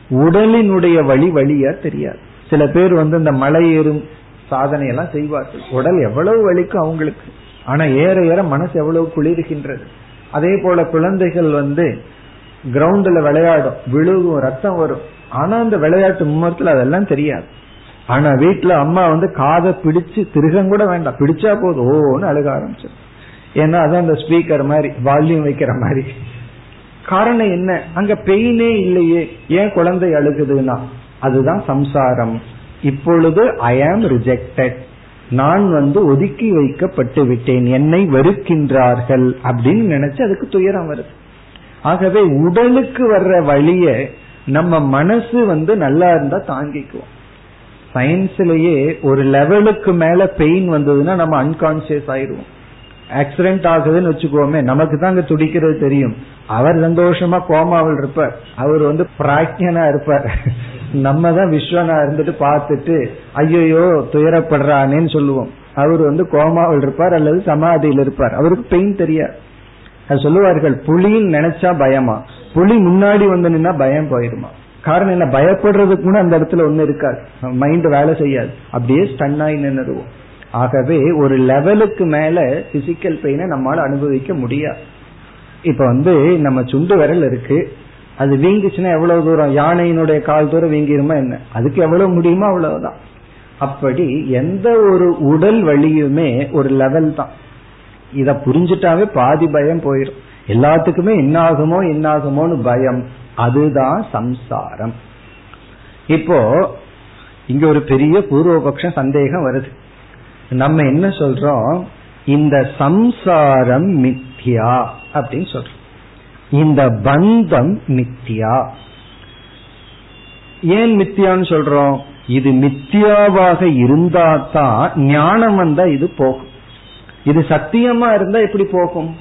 உடலினுடைய வழி வழியா தெரியாது. சில பேர் வந்து இந்த மலை ஏறும் சாதனையெல்லாம் செய்வார்கள். உடல் எவ்வளவு வலிக்கும் அவங்களுக்கு. ஆனா ஏற ஏற மனசு எவ்வளவு குளிர்கின்றது. அதே போல குழந்தைகள் வந்து கிரவுண்ட்ல விளையாடும் விழுகும் ரத்தம் வரும். ஆனா அந்த விளையாட்டு மும்மரத்துல அதெல்லாம் தெரியாது. ஆனா வீட்டுல அம்மா வந்து காதை பிடிச்சு திருகம் கூட வேண்டாம். பிடிச்சா போதும். ஓன்னு அழுக ஆரம்பிச்சு ஏன்னா அதான் அந்த ஸ்பீக்கர் மாதிரி வால்யூம் வைக்கிற மாதிரி. காரணம் என்ன? அங்க பெயினே இல்லையே. ஏன் குழந்தை அழுகுதுன்னா? அதுதான் சம்சாரம். இப்பொழுது ஐ ஆம் ரிஜெக்டட் நான் வந்து ஒதுக்கி வைக்கப்பட்டு விட்டேன் என்னை வெறுக்கின்றார்கள் அப்படின்னு நினைச்சு அதுக்கு துயரம் வருது. ஆகவே உடலுக்கு வர்ற வழிய நம்ம மனசு வந்து நல்லா இருந்தா தாங்கிக்குவோம். சயின்ஸ்லயே ஒரு லெவலுக்கு மேல பெயின் வந்ததுன்னா நம்ம அன்கான்சியஸ் ஆயிடுவோம் ஆக்சிடென்ட் ஆகுதுன்னு வச்சுக்கோமே நமக்கு தான் அங்க துடிக்கிறது தெரியும். அவர் சந்தோஷமா கோமாவில் இருப்பார். அவர் வந்து பிராக்யனா இருப்பார். நம்ம தான் விஸ்வனா இருந்துட்டு பார்த்துட்டு ஐயோயோ துயரப்படுறானேன்னு சொல்லுவோம். அவர் வந்து கோமாவில் இருப்பார் அல்லது சமாதியில் இருப்பார். அவருக்கு பெயின் தெரியாது. அது சொல்லுவார்கள் புலின்னு நினைச்சா பயமா? புலி முன்னாடி வந்து நின்னா பயம் போயிடுமா? காரணம் என்ன? பயப்படுறதுக்கு கூட அந்த இடத்துல ஒண்ணு இருக்காது. மைண்ட் வேலை செய்யாது. அப்படியே ஸ்டன் ஆகி நின்றுடுவோம் ஆகவே ஒரு லெவலுக்கு மேல பிசிக்கல் பெயினை நம்மளால அனுபவிக்க முடியாது. இப்ப வந்து நம்ம சுண்டு விரல் இருக்கு. அது வீங்கிச்சுன்னா எவ்வளவு தூரம்? யானையினுடைய கால் தூரம் வீங்கிருமா என்ன? அதுக்கு எவ்வளவு முடியுமோ அவ்வளவுதான். அப்படி எந்த ஒரு உடல் வழியுமே ஒரு லெவல் தான். இத புரிஞ்சுட்டாவே பாதி பயம் போயிடும். எல்லாத்துக்குமே என்ன ஆகுமோ என்ன ஆகுமோன்னு பயம். அதுதான் சம்சாரம். இப்போ இங்க ஒரு பெரிய பூர்வபக்ஷ சந்தேகம் வருது. நம்ம என்ன சொல்றோம்? இந்த சம்சாரம் மித்தியா அப்படின்னு சொல்றோம். இந்த பந்தம் மித்தியா ஏன் மித்தியான்னு சொல்றோம்? இது மித்தியாவாக இருந்தா தான் ஞானம் வந்தா இது போகும். இது சத்தியமா இருந்தா எப்படி போகும்?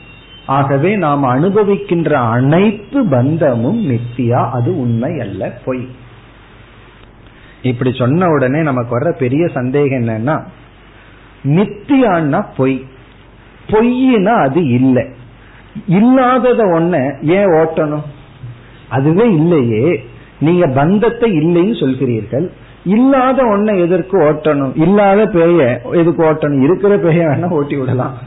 ஆகவே நாம் அனுபவிக்கின்ற அனைத்து பந்தமும் மித்தியா அது உண்மை அல்ல பொய். இப்படி சொன்ன உடனே நமக்கு வர்ற பெரிய சந்தேகம் என்னன்னா மித்தியான்னா பொய். பொய்னா அது இல்லை. இல்லாதத ஒன்ன ஏன் ஓட்டணும்? அதுவே இல்லையே. நீங்க பந்தத்தை இல்லைன்னு சொல்கிறீர்கள். இல்லாத ஒன்ன எதற்கு ஓட்டணும்? இல்லாத பேய எதுக்கு ஓட்டணும்? இருக்கிற பேய வேணா ஓட்டி விடலாம்.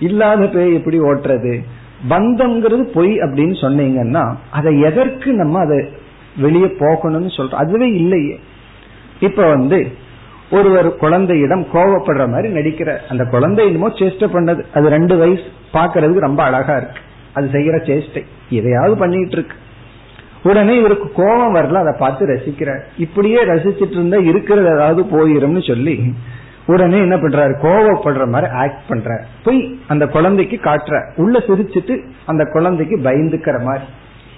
இல்லாத பேய் எப்படி ஓட்டுறது? பந்தம்ங்கிறது பொய் அப்படின்னு சொன்னீங்கன்னா அதை எதற்கு நம்ம அதை வெளியே போகணும்னு சொல்றோம் அதுவே இல்லையே. இப்ப வந்து ஒருவர் குழந்தையிடம் கோவப்படுற மாதிரி நடிக்கிற அந்த குழந்தை என்னமோ சேஷ்டை பண்ணது. அது ரெண்டு வயசு பாக்குறதுக்கு ரொம்ப அழகா இருக்கு. அது செய்யற சேஷ்டை. எதையாவது பண்ணிட்டு இருக்கு. உடனே இவருக்கு கோபம் வரல அதை பார்த்து ரசிக்கிறார். இப்படியே ரசிச்சிட்டு இருந்தா இருக்கிறது ஏதாவது போயிரும்னு சொல்லி உடனே என்ன பண்றாரு? கோவப்படுற மாதிரி ஆக்ட் பண்ற போய் அந்த குழந்தைக்கு காட்டுற உள்ள சிரிச்சிட்டு அந்த குழந்தைக்கு பயந்துக்கிற மாதிரி.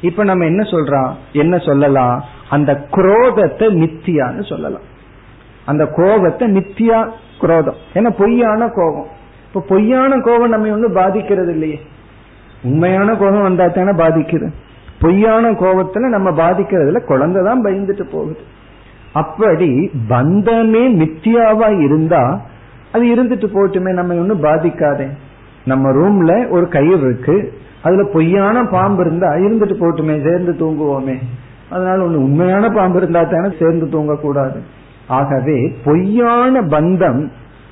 இப்ப நம்ம என்ன சொல்றோம்? என்ன சொல்லலாம்? அந்த குரோதத்தை மித்தியான்னு சொல்லலாம். அந்த கோபத்தை மித்தியா குரோதம். ஏன்னா பொய்யான கோபம். இப்ப பொய்யான கோபம் நம்ம ஒண்ணு பாதிக்கிறது இல்லையே உண்மையான கோபம் வந்தா தானே பாதிக்குது. பொய்யான கோபத்துல நம்ம பாதிக்கிறதுல குழந்தை தான் பயந்துட்டு போகுது. அப்படி பந்தமே மித்தியாவா இருந்தா அது இருந்துட்டு போட்டுமே நம்ம ஒன்னும் பாதிக்காதே. நம்ம ரூம்ல ஒரு கயிறு இருக்கு அதுல பொய்யான பாம்பு இருந்தா இருந்துட்டு போட்டுமே சேர்ந்து தூங்குவோமே. அதனால ஒண்ணு உண்மையான பாம்பு இருந்தா தானே சேர்ந்து தூங்க கூடாது ஆகவே பொய்யான பந்தம்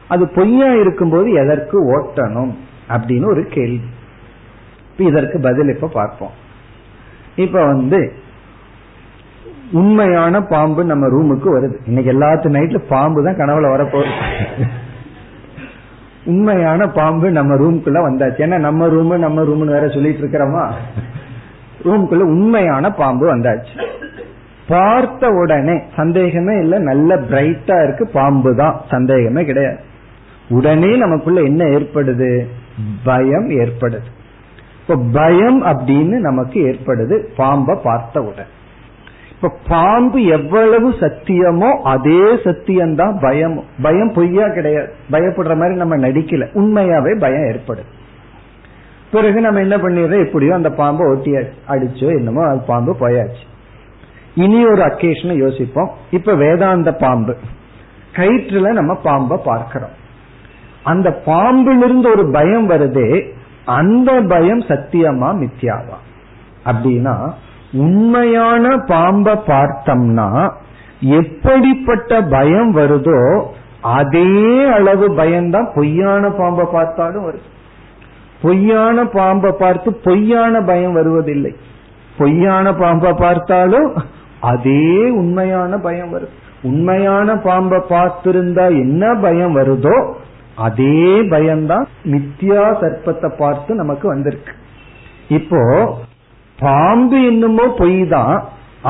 அது பொய்யா இருக்கும்போது எதற்கு ஓட்டணும்? அப்படின்னு ஒரு கேள்வி. இதற்கு பதில் இப்ப பார்ப்போம். இப்ப வந்து உண்மையான பாம்பு நம்ம ரூமுக்கு வருது. இன்னைக்கு எல்லாத்து நைட்ல பாம்பு தான் கனவுல வரப்போகுது. உண்மையான பாம்பு நம்ம ரூம்குள்ள வந்தாச்சு. ஏன்னா நம்ம ரூம் நம்ம ரூம்னு வேற சொல்லிட்டு இருக்கிறோமா? ரூம்குள்ள உண்மையான பாம்பு வந்தாச்சு. பார்த்த உடனே சந்தேகமே இல்ல நல்ல பிரைட்டா இருக்கு பாம்பு தான். சந்தேகமே கிடையாது. உடனே நமக்குள்ள என்ன ஏற்படுது? பயம் ஏற்படுது. இப்ப பயம் அப்படின்னு நமக்கு ஏற்படுது. பாம்பை பார்த்தவுடன் இப்ப பாம்பு எவ்வளவு சத்தியமோ அதே சத்தியம்தான் பயம் பயம் பொய்யா கிடையாது. பயப்படுற மாதிரி நம்ம நடிக்கல. உண்மையாவே பயம் ஏற்படுது. பிறகு நம்ம என்ன பண்ணிடுறோம்? எப்படியோ அந்த பாம்பை ஒட்டி அடிச்சோ என்னமோ அது பாம்பு போயாச்சு. இனி ஒரு அக்கேஷனை யோசிப்போம். இப்ப வேதாந்த பாம்பு. கயிற்றுல நம்ம பாம்பை பார்க்கிறோம். அந்த பாம்பிலிருந்து ஒரு பயம் வருதே அந்த பயம் சத்தியமா மித்யாவா? அப்படின்னா உண்மையான பாம்பை பார்த்தோம்னா எப்படிப்பட்ட பயம் வருதோ அதே அளவு பயம்தான் பொய்யான பாம்பை பார்த்தாலும் வரும் பொய்யான பாம்பை பார்த்து பொய்யான பயம் வருவதில்லை. பொய்யான பாம்பை பார்த்தாலும் அதே உண்மையான பயம் வரும் உண்மையான பாம்பை பார்த்திருந்தா என்ன பயம் வருதோ அதே பயம்தான் மித்யா சர்ப்பத்தை பார்த்து நமக்கு வந்திருக்கு. இப்போ பாம்பு என்னமோ பொய் தான்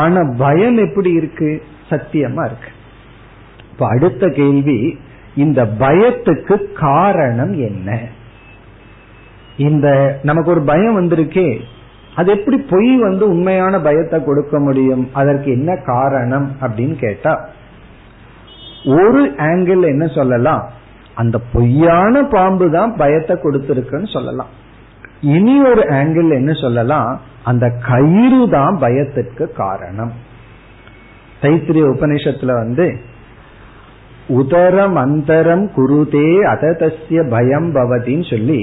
ஆனா பயம் எப்படி இருக்கு? சத்தியமா இருக்கு. இப்ப அடுத்த கேள்வி இந்த பயத்துக்கு காரணம் என்ன? இந்த நமக்கு ஒரு பயம் வந்திருக்கே அது எப்படி பொய் வந்து உண்மையான பயத்தை கொடுக்க முடியும்? அதற்கு என்ன காரணம் அப்படின்னு கேட்டா ஒரு ஆங்கிள் என்ன சொல்லலாம்? அந்த பொய்யான பாம்பு தான் பயத்தை கொடுத்திருக்குன்னு சொல்லலாம். இனி ஒரு ஆங்கிள் என்ன சொல்லலாம்? அந்த கயிறு தான் பயத்திற்கு காரணம். தைத்திரிய உபநிஷத்துல வந்து உதரம் அந்தரம் குருதே அததசிய பயம் பவதின்னு சொல்லி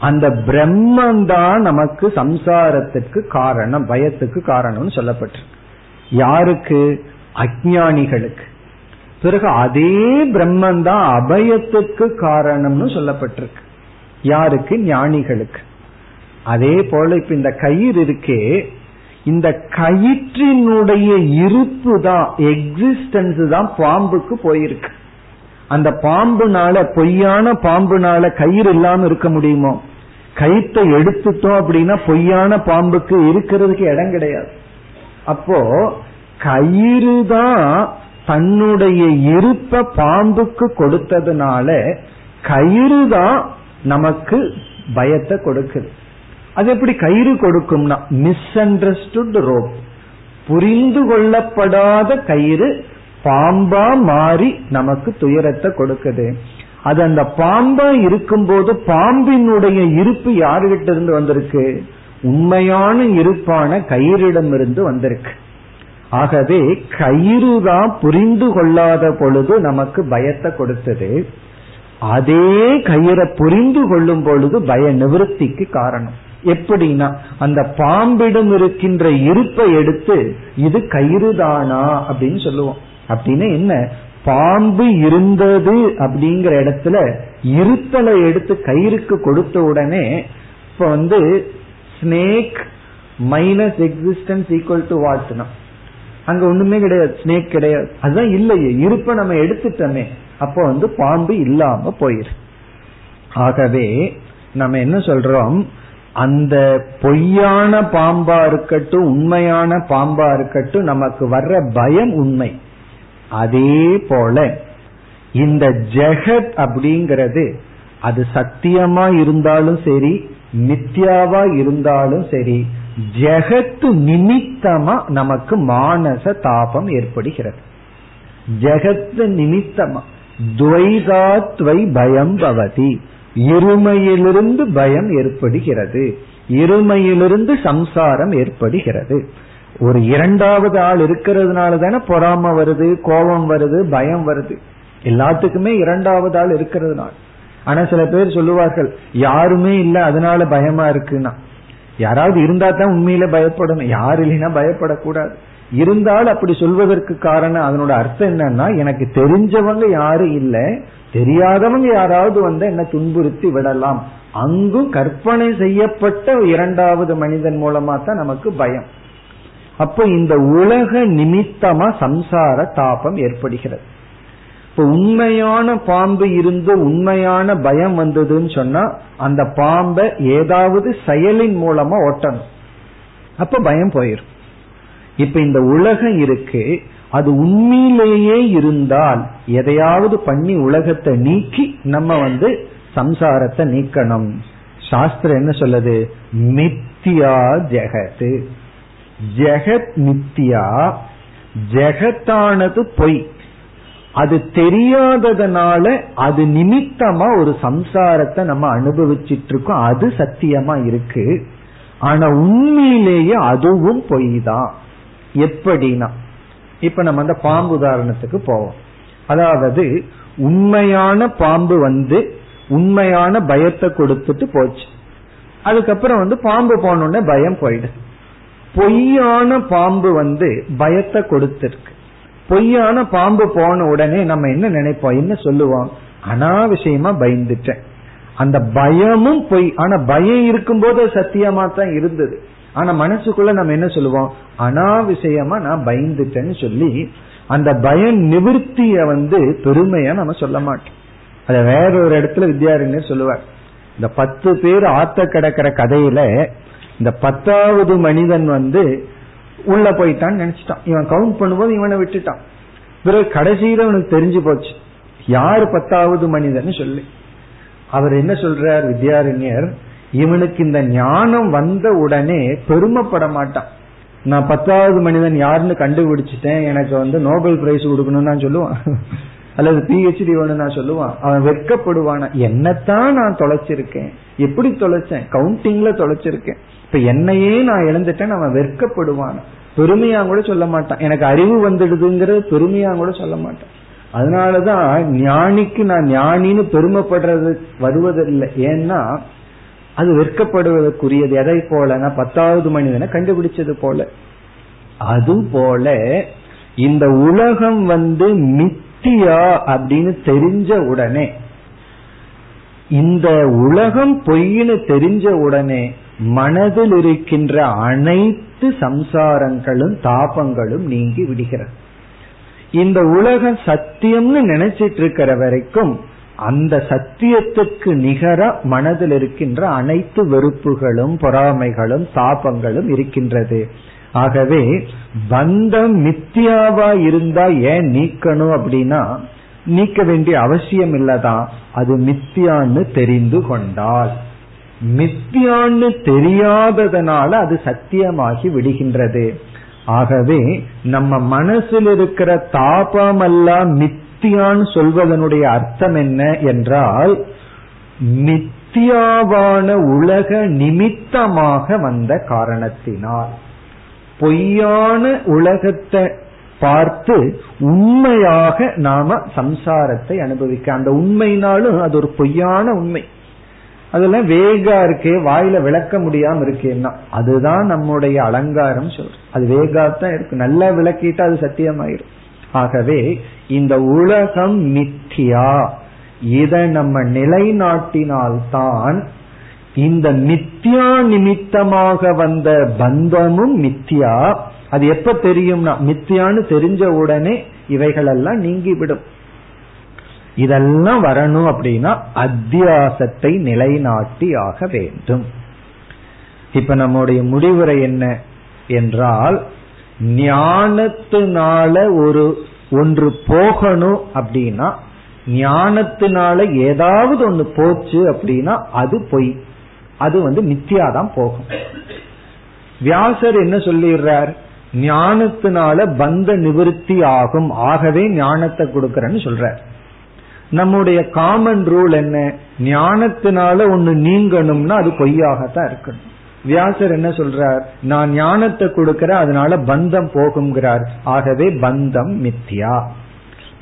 அந்த பிரம்மந்தான் நமக்கு சம்சாரத்துக்கு காரணம் பயத்துக்கு காரணம்னு சொல்லப்பட்டிருக்கு. யாருக்கு? அஜானிகளுக்கு பிறகு அதே பிரம்மன் தான் அபயத்துக்கு காரணம்னு சொல்லப்பட்டிருக்கு. யாருக்கு? ஞானிகளுக்கு. அதே போல இப்ப இந்த கயிறு இருக்கே இந்த கயிற்றினுடைய இருப்பு தான் எக்ஸிஸ்டன்ஸ் தான் பாம்புக்கு போயிருக்கு. அந்த பாம்புனால பொய்யான பாம்புனால கயிறு இல்லாம இருக்க முடியுமோ? கயிற்றை எடுத்துட்டோம் அப்படின்னா பொய்யான பாம்புக்கு இருக்கிறதுக்கு இடம் கிடையாது. அப்போ கயிறு தான் தன்னுடைய இருப்ப பாம்புக்கு கொடுத்ததுனால கயிறு தான் நமக்கு பயத்தை கொடுக்குது. அது எப்படி கயிறு கொடுக்கும்னா மிஸ் அண்டர்ஸ்டுட் ரோப் புரிந்து கொள்ளப்படாத கயிறு பாம்பா மாறி நமக்கு துயரத்தை கொடுக்குது. அது அந்த பாம்பா இருக்கும்போது பாம்பினுடைய இருப்பு யாருகிட்ட இருந்து வந்திருக்கு? உண்மையான இருப்பான கயிறிடமிருந்து வந்திருக்கு. ஆகவே கயிறு தான் புரிந்து கொள்ளாத பொழுது நமக்கு பயத்தை கொடுத்தது. அதே கயிறை புரிந்து கொள்ளும் பொழுது பய நிவர்த்திக்கு காரணம். எப்படின்னா அந்த பாம்பிடம் இருக்கின்ற இருப்பை எடுத்து இது கயிறு தானா அப்படின்னு சொல்லுவோம். அப்படின்னு என்ன? பாம்பு இருந்தது அப்படிங்கிற இடத்துல இருத்தலை எடுத்து கயிறுக்கு கொடுத்த உடனே இப்ப வந்து snake minus existence equal to வாட்னா அங்க ஒண்ணுமே கிடையாது ஸ்னேக் கிடையாது. அதுதான் இல்லையே இருப்ப நம்ம எடுத்துட்டோமே. அப்போ வந்து பாம்பு இல்லாம போயிரு. ஆகவே நம்ம என்ன சொல்றோம்? அந்த பொய்யான பாம்பா இருக்கட்டும் உண்மையான பாம்பா இருக்கட்டும் நமக்கு வர்ற பயம் உண்மை. அதே போல இந்த ஜெகத் அப்படிங்கிறது அது சத்தியமா இருந்தாலும் சரி மித்யாவா இருந்தாலும் சரி ஜெகத்து நிமித்தமா நமக்கு மானச தாபம் ஏற்படுகிறது. ஜெகத்து நிமித்தமா துவைதாத்வை பயம் பவதி. இருமையிலிருந்து பயம் ஏற்படுகிறது. இருமையிலிருந்து சம்சாரம் ஏற்படுகிறது. ஒரு இரண்டாவது ஆள் இருக்கிறதுனால தானே பொறாம வருது கோபம் வருது பயம் வருது. எல்லாத்துக்குமே இரண்டாவது ஆள் இருக்கிறதுனால. ஆனா சில பேர் சொல்லுவார்கள் யாருமே இல்ல அதனால பயமா இருக்குன்னா. யாராவது இருந்தா தான் உண்மையில பயப்படணும். யாரு இல்லைன்னா பயப்படக்கூடாது. இருந்தால் அப்படி சொல்வதற்கு காரணம் அதனோட அர்த்தம் என்னன்னா எனக்கு தெரிஞ்சவங்க யாரும் இல்லை. தெரியாதவங்க யாராவது வந்து என்ன துன்புறுத்தி விடலாம். அங்கும் கற்பனை செய்யப்பட்ட இரண்டாவது மனிதன் மூலமா தான் நமக்கு பயம். அப்போ இந்த உலக நிமித்தமா சம்சார தாபம் ஏற்படுகிறது. இப்ப உண்மையான பாம்பு இருந்து உண்மையான பயம் வந்ததுன்னு சொன்னா அந்த பாம்பை ஏதாவது செயலின் மூலமா ஓட்டணும் அப்ப பயம் போயிடும் இப்ப இந்த உலகம் இருக்கு அது உண்மையிலேயே இருந்தால் எதையாவது பண்ணி உலகத்தை நீக்கி நம்ம வந்து சம்சாரத்தை நீக்கணும். சாஸ்திரம் என்ன சொல்லுது? மித்தியா ஜெகத்து ஜெகத் மித்தியா ஜெகத்தானது பொய். அது தெரியாததுனால அது நிமித்தமா ஒரு சம்சாரத்தை நம்ம அனுபவிச்சிட்டு இருக்கோம் அது சத்தியமா இருக்கு. ஆனா உண்மையிலேயே அதுவும் பொய் தான் எப்படின்னா இப்ப நம்ம அந்த பாம்பு உதாரணத்துக்கு போவோம். அதாவது உண்மையான பாம்பு வந்து உண்மையான பயத்தை கொடுத்துட்டு போச்சு. அதுக்கப்புறம் வந்து பாம்பு போனோடனே பயம் போயிடுது. பொய்யான பாம்பு வந்து பயத்தை கொடுத்துருக்கு. பொய்யான பாம்பு போன உடனே நம்ம என்ன நினைப்போம்? என்ன சொல்லுவோம்? அனாவசியமா பயந்துட்டேன். அந்த பயமும் பொய். ஆனா பயம் இருக்கும்போது சத்தியமா தான் இருந்தது. ஆனா மனசுக்குள்ள நம்ம என்ன சொல்லுவோம்? அனாவசியமா நான் பயந்துட்டேன்னு சொல்லி அந்த பயம் நிவர்த்திய வந்து பெருமையா நம்ம சொல்ல மாட்டோம். அத வேற ஒரு இடத்துல வித்யாரண்யர் சொல்லுவார். இந்த பத்து பேர் ஆத்த கிடக்கிற கதையில இந்த பத்தாவது மனிதன் வந்து உள்ள போயிட்டான்னு நினைச்சிட்டான். இவன் கவுண்ட் பண்ணும்போது இவனை விட்டுட்டான். பிறகு கடைசியில அவனுக்கு தெரிஞ்சு போச்சு. யார் பத்தாவது மனிதன் சொல்லி. அவர் என்ன சொல்றார் வித்யாரண்யர்? இவனுக்கு இந்த ஞானம் வந்த உடனே பெருமைப்பட மாட்டான். நான் பத்தாவது மனிதன் யாருன்னு கண்டுபிடிச்சிட்டேன். எனக்கு வந்து நோபல் பிரைஸ் கொடுக்கணும்னு நான் சொல்லுவான். அல்லது பிஹெச்டி வேணும் நான் சொல்லுவான். அவன் வெட்கப்படுவான? என்னத்தான் நான் தொலைச்சிருக்கேன். எப்படி தொலைச்சேன்? கவுண்டிங்ல தொலைச்சிருக்கேன். இப்ப என்னையே நான் இழந்துட்டேன் அவன் வெட்கப்படுவான். பெருமையா கூட சொல்ல மாட்டான். எனக்கு அறிவு வந்துடுதுங்கிறது பெருமையா கூட சொல்ல மாட்டான். அதனாலதான் ஞானிக்கு நான் ஞானின்னு பெருமைப்படுறது வருவதில்லை. ஏன்னா அது வெட்கப்படுவதற்குரியது. எதை போலனா பத்தாவது மனிதனை கண்டுபிடிச்சது போல. அது போல இந்த உலகம் வந்து மித்தியா அப்படின்னு தெரிஞ்ச உடனே இந்த உலகம் பொய்னு தெரிஞ்ச உடனே மனதில் இருக்கின்ற அனைத்து சம்சாரங்களும் தாபங்களும் நீங்கி விடுகிறது. இந்த உலகம் சத்தியம்னு நினைச்சிட்டு இருக்கிற வரைக்கும் அந்த சத்தியத்துக்கு நிகர மனதில் இருக்கின்ற அனைத்து வெறுப்புகளும் பொறாமைகளும் தாபங்களும் இருக்கின்றது. ஆகவே பந்தம் மித்தியாவா இருந்தா ஏன் நீக்கணும் அப்படின்னா நீக்க வேண்டிய அவசியம் இல்லதான் அது மித்தியான்னு தெரிந்து கொண்டால். மித்தியான்னு தெரியாததனால அது சத்தியமாகி விடுகின்றது. ஆகவே நம்ம மனசில் இருக்கிற தாபமெல்லாம் மித்தியான்னு சொல்வதனுடைய அர்த்தம் என்ன என்றால் மித்தியாவான உலக நிமித்தமாக வந்த காரணத்தினால். பொய்யான உலகத்தை பார்த்து உண்மையாக நாம சம்சாரத்தை அனுபவிக்க. அந்த உண்மைனாலும் அது ஒரு பொய்யான உண்மை. அதெல்லாம் வேகா இருக்கே வாயில விளக்க முடியாம இருக்கேன்னா அதுதான் நம்முடைய அலங்காரம் சொல்றோம் அது வேகாத்தான் இருக்கு நல்லா விளக்கிட்டா அது சத்தியமாயிரும். ஆகவே இந்த உலகம் மித்தியா. இதை நம்ம நிலைநாட்டினால்தான் இந்த மித்யா நிமித்தமாக வந்த பந்தமும் மித்தியா. அது எப்ப தெரியும்னா மித்தியான்னு தெரிஞ்ச உடனே இவைகளெல்லாம் நீங்கிவிடும். இதெல்லாம் வரணும் அப்படின்னா அத்தியாசத்தை நிலைநாட்டி ஆக வேண்டும். இப்ப நம்முடைய முடிவுரை என்ன என்றால் ஞானத்தினால ஒரு ஒன்று போகணும் அப்படின்னா ஞானத்தினால ஏதாவது ஒன்று போச்சு அப்படின்னா அது பொய். அது வந்து மித்தியாதான் போகும். வியாசர் என்ன சொல்லிடுறார்? ஞானத்தினால பந்த நிவிருத்தி ஆகும். ஆகவே ஞானத்தை கொடுக்கறன்னு சொல்ற. நம்முடைய காமன் ரூல் என்ன? ஞானத்தினால ஒண்ணு நீங்கணும்னா அது பொய்யாகத்தான் இருக்கணும். வியாசர் என்ன சொல்றார்? நான் ஞானத்தை கொடுக்கிறேன் அதனால பந்தம் போகுங்கிறார் ஆகவே பந்தம் மித்தியா.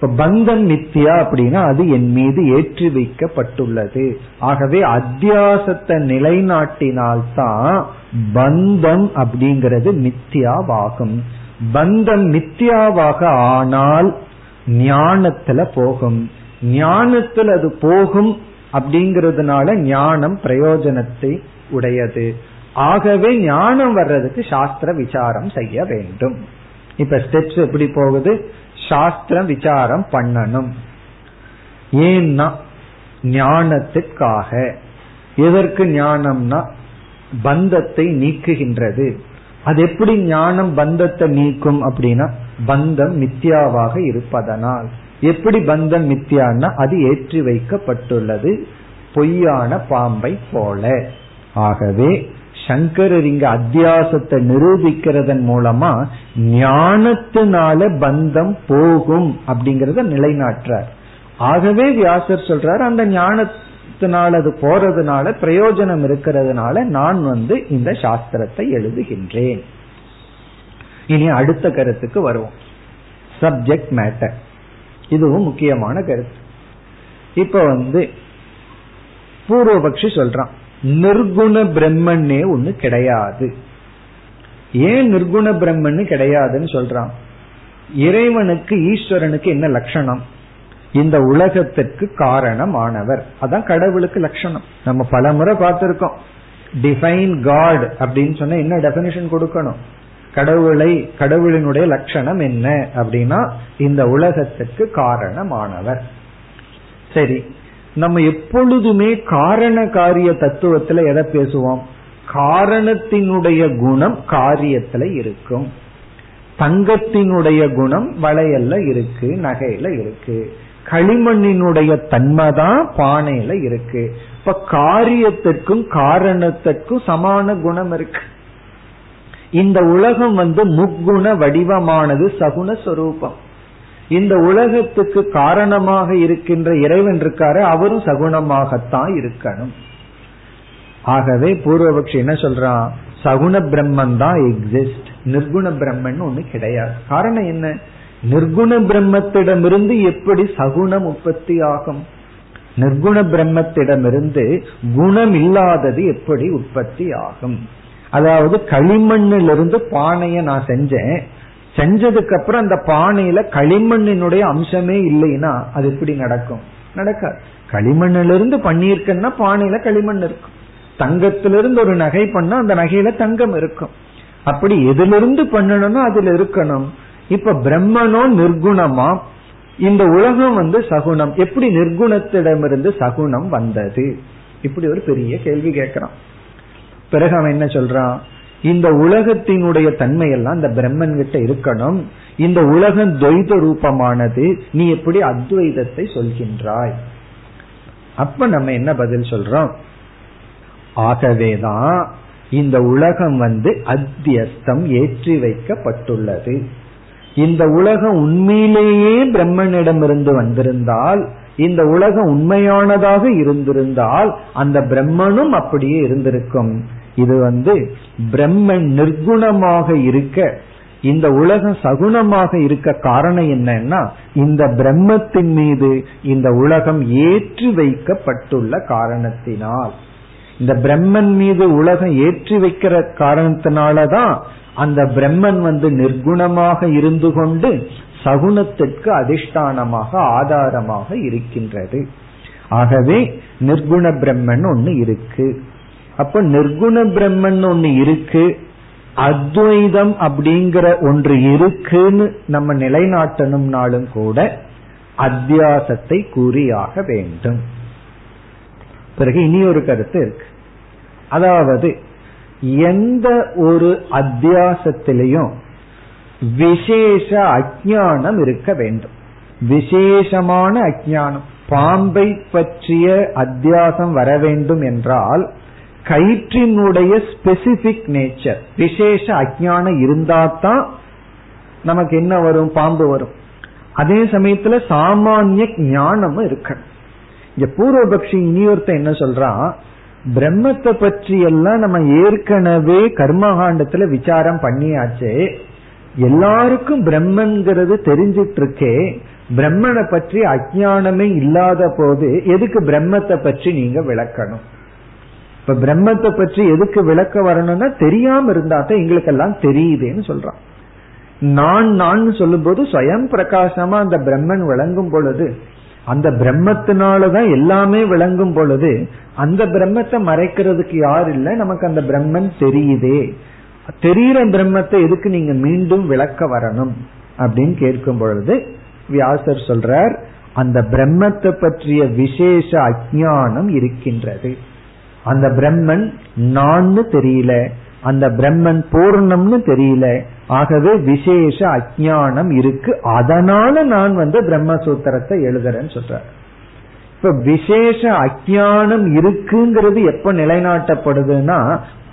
இப்ப பந்தம் மித்தியா அப்படின்னா அது என் மீது ஏற்றி வைக்கப்பட்டுள்ளது. ஆகவே அத்தியாசத்தை நிலைநாட்டினால்தான் பந்தம் அப்படிங்கிறது மித்தியாவாகும். பந்தம் மித்தியாவாக ஆனால் ஞானத்துல போகும். ஞானத்தில் அது போகும் அப்படிங்கறதுனால ஞானம் பிரயோஜனத்தை உடையது. ஆகவே ஞானம் வர்றதுக்கு சாஸ்திர விசாரம் செய்ய வேண்டும். இப்ப ஸ்டெப்ஸ் எப்படி போகுது? சாஸ்திர விசாரம் பண்ணணும். ஏன்னா ஞானத்திற்காக. எதற்கு ஞானம்னா பந்தத்தை நீக்குகின்றது. அது எப்படி ஞானம் பந்தத்தை நீக்கும் அப்படின்னா பந்தம் மித்யாவாக இருப்பதனால். எப்படி பந்தம் மித்தியான்னா அது ஏற்றி வைக்கப்பட்டுள்ளது பொய்யான பாம்பை போல. ஆகவே சங்கரர் இங்க அத்தியாசத்தை நிரூபிக்கிறதன் மூலமா ஞானத்தினால பந்தம் போகும் அப்படிங்கறத நிலைநாட்டுறார். ஆகவே வியாசர் சொல்றார் அந்த ஞானத்தினால் அது போறதுனால பிரயோஜனம் இருக்கிறதுனால நான் வந்து இந்த சாஸ்திரத்தை எழுதுகின்றேன். இனி அடுத்த கருத்துக்கு வருவோம். சப்ஜெக்ட் மேட்டர் இதுவும் முக்கியமான கருத்து. இப்ப வந்து பூர்வபக்ஷி சொல்றான். நிர்குண பிரம்மன்னே ஒண்ணு கிடையாது. ஏன் நிர்குண பிரம்மன்னு கிடையாதுன்னு சொல்றான்? இறைவனுக்கு ஈஸ்வரனுக்கு என்ன லட்சணம்? இந்த உலகத்திற்கு காரணமானவர். அதான் கடவுளுக்கு லட்சணம். நம்ம பல முறை பார்த்திருக்கோம். டிஃபைன் காட் அப்படின்னு சொன்னா என்ன டெபினிஷன் கொடுக்கணும்? கடவுளை கடவுளினுடைய லட்சணம் என்ன அப்படின்னா இந்த உலகத்துக்கு காரணமானவர். சரி நம்ம எப்பொழுதுமே காரண காரிய தத்துவத்துல எதை பேசுவோம்? காரணத்தினுடைய குணம் காரியத்துல இருக்கும். தங்கத்தினுடைய குணம் வளையல்ல இருக்கு நகையில இருக்கு. களிமண்ணினுடைய தன்மை தான் பானையில இருக்கு. இப்ப காரியத்திற்கும் காரணத்திற்கும் சமான குணம் இருக்கு. இந்த உலகம் வந்து முக்குண வடிவமானது சகுண சொரூபம். இந்த உலகத்துக்கு காரணமாக இருக்கின்ற இறைவன் இருக்காரு அவரும் சகுணமாகத்தான் இருக்கணும். ஆகவே பூர்வபக்ஷி என்ன சொல்றான்? சகுண பிரம்மன் தான் எக்ஸிஸ்ட் நிர்குண பிரம்மன் ஒண்ணு கிடையாது. காரணம் என்ன? நிர்குண பிரம்மத்திடமிருந்து எப்படி சகுணம் உற்பத்தி ஆகும்? நிர்குண பிரம்மத்திடமிருந்து குணம் இல்லாதது எப்படி உற்பத்தி ஆகும்? அதாவது களிமண்ணிலிருந்து பானையை நான் செஞ்சேன் செஞ்சதுக்கு அப்புறம் அந்த பானையில களிமண்ணினுடைய அம்சமே இல்லைன்னா அது எப்படி நடக்கும்? நடக்காது. களிமண்ணிலிருந்து பண்ணியிருக்கேன்னா பானையில களிமண் இருக்கும். தங்கத்திலிருந்து ஒரு நகை பண்ணா அந்த நகையில தங்கம் இருக்கும். அப்படி எதிலிருந்து பண்ணணும்னா அதுல இருக்கணும். இப்ப பிரம்மனோ நிர்குணமா இந்த உலகம் வந்து சகுனம் எப்படி நிர்குணத்திடமிருந்து சகுனம் வந்தது? இப்படி ஒரு பெரிய கேள்வி கேட்கிறான். பிறகு அவன் என்ன சொல்றான்? இந்த உலகத்தினுடைய தன்மையெல்லாம் இந்த பிரம்மன் கிட்ட இருக்கணும். இந்த உலகம் துவைத ரூபமானது. நீ எப்படி அத்வைதத்தை சொல்கின்றாய்? அப்ப நம்ம என்ன பதில் சொல்றோம்? ஆகவேதான் இந்த உலகம் வந்து அத்தியஸ்தம் ஏற்றி வைக்கப்பட்டுள்ளது. இந்த உலகம் உண்மையிலேயே பிரம்மனிடமிருந்து வந்திருந்தால் இந்த உலகம் உண்மையானதாக இருந்திருந்தால் அந்த பிரம்மனும் அப்படியே இருந்திருக்கும். இது வந்து பிரம்மன் நிர்குணமாக இருக்க இந்த உலகம் சகுணமாக இருக்க காரணம் என்னன்னா இந்த பிரம்மத்தின் மீது இந்த உலகம் ஏற்றி வைக்கப்பட்டுள்ள காரணத்தினால். இந்த பிரம்மன் மீது உலகம் ஏற்றி வைக்கிற காரணத்தினாலதான் அந்த பிரம்மன் வந்து நிர்குணமாக இருந்து கொண்டு சகுணத்திற்கு அதிஷ்டானமாக ஆதாரமாக இருக்கின்றது. ஆகவே நிர்குண பிரம்மன் ஒன்னு இருக்கு. அப்ப நிர்குண பிரம்மன் ஒன்னு இருக்கு அத்வைதம் அப்படிங்கிற ஒன்று இருக்குன்னு நம்ம நிலைநாட்டணும்னாலும் கூட அத்தியாசத்தை கூறியாக வேண்டும். பிறகு இனி ஒரு கருத்து இருக்கு. அதாவது எந்த ஒரு அத்தியாசத்திலையும் விசேஷ அஜானம் இருக்க வேண்டும். விசேஷமான அஜானம் பாம்பை பற்றிய அத்தியாசம் வர வேண்டும் என்றால் கயிற்றினுடைய ஸ்பெசிபிக் நேச்சர் விசேஷ அஜானம் இருந்தாதான் நமக்கு என்ன வரும்? பாம்பு வரும். அதே சமயத்துல சாமானிய ஞானமும் இருக்கணும். இங்க பூர்வபக்ஷி இனியொருத்த என்ன சொல்றான் பிரம்மத்தை பற்றி எல்லாம் நம்ம ஏற்கனவே கர்மகாண்டத்துல விசாரம் பண்ணியாச்சு. எல்லாருக்கும் பிரம்மன்கிறது தெரிஞ்சிட்டு இருக்கே பிரம்மனை பற்றி அஜானமே இல்லாத போது எதுக்கு பிரம்மத்தை பற்றி நீங்க விளக்கணும்? இப்ப பிரம்மத்தை பற்றி எதுக்கு விளக்க வரணும்னா தெரியாம இருந்தா தான் எங்களுக்கெல்லாம் தெரியுதுன்னு சொல்றான். நான் நான் சொல்லும் போது சுயம் பிரகாசமா அந்த பிரம்மன் விளங்கும் பொழுது அந்த பிரம்மத்தினாலதான் எல்லாமே விளங்கும் பொழுது அந்த பிரம்மத்தை மறைக்கிறதுக்கு யார் இல்லை? நமக்கு அந்த பிரம்மன் தெரியுதே. தெரிகிற பிரம்மத்தை எதுக்கு நீங்க மீண்டும் விளக்க வரணும்? அப்படின்னு கேட்கும் பொழுது வியாசர் சொல்றார் அந்த பிரம்மத்தை பற்றிய விசேஷ அஜானம் இருக்கின்றது. அந்த பிரம்மன் நான்னு தெரியல. அந்த பிரம்மன் பூர்ணம்னு தெரியல. ஆகவே விசேஷ அஜானம் இருக்கு. அதனால நான் வந்து பிரம்மசூத்திரத்தை எழுதுறேன்னு சொல்ற இப்ப விசேஷ அஜானம் இருக்குங்கிறது எப்ப நிலைநாட்டப்படுதுன்னா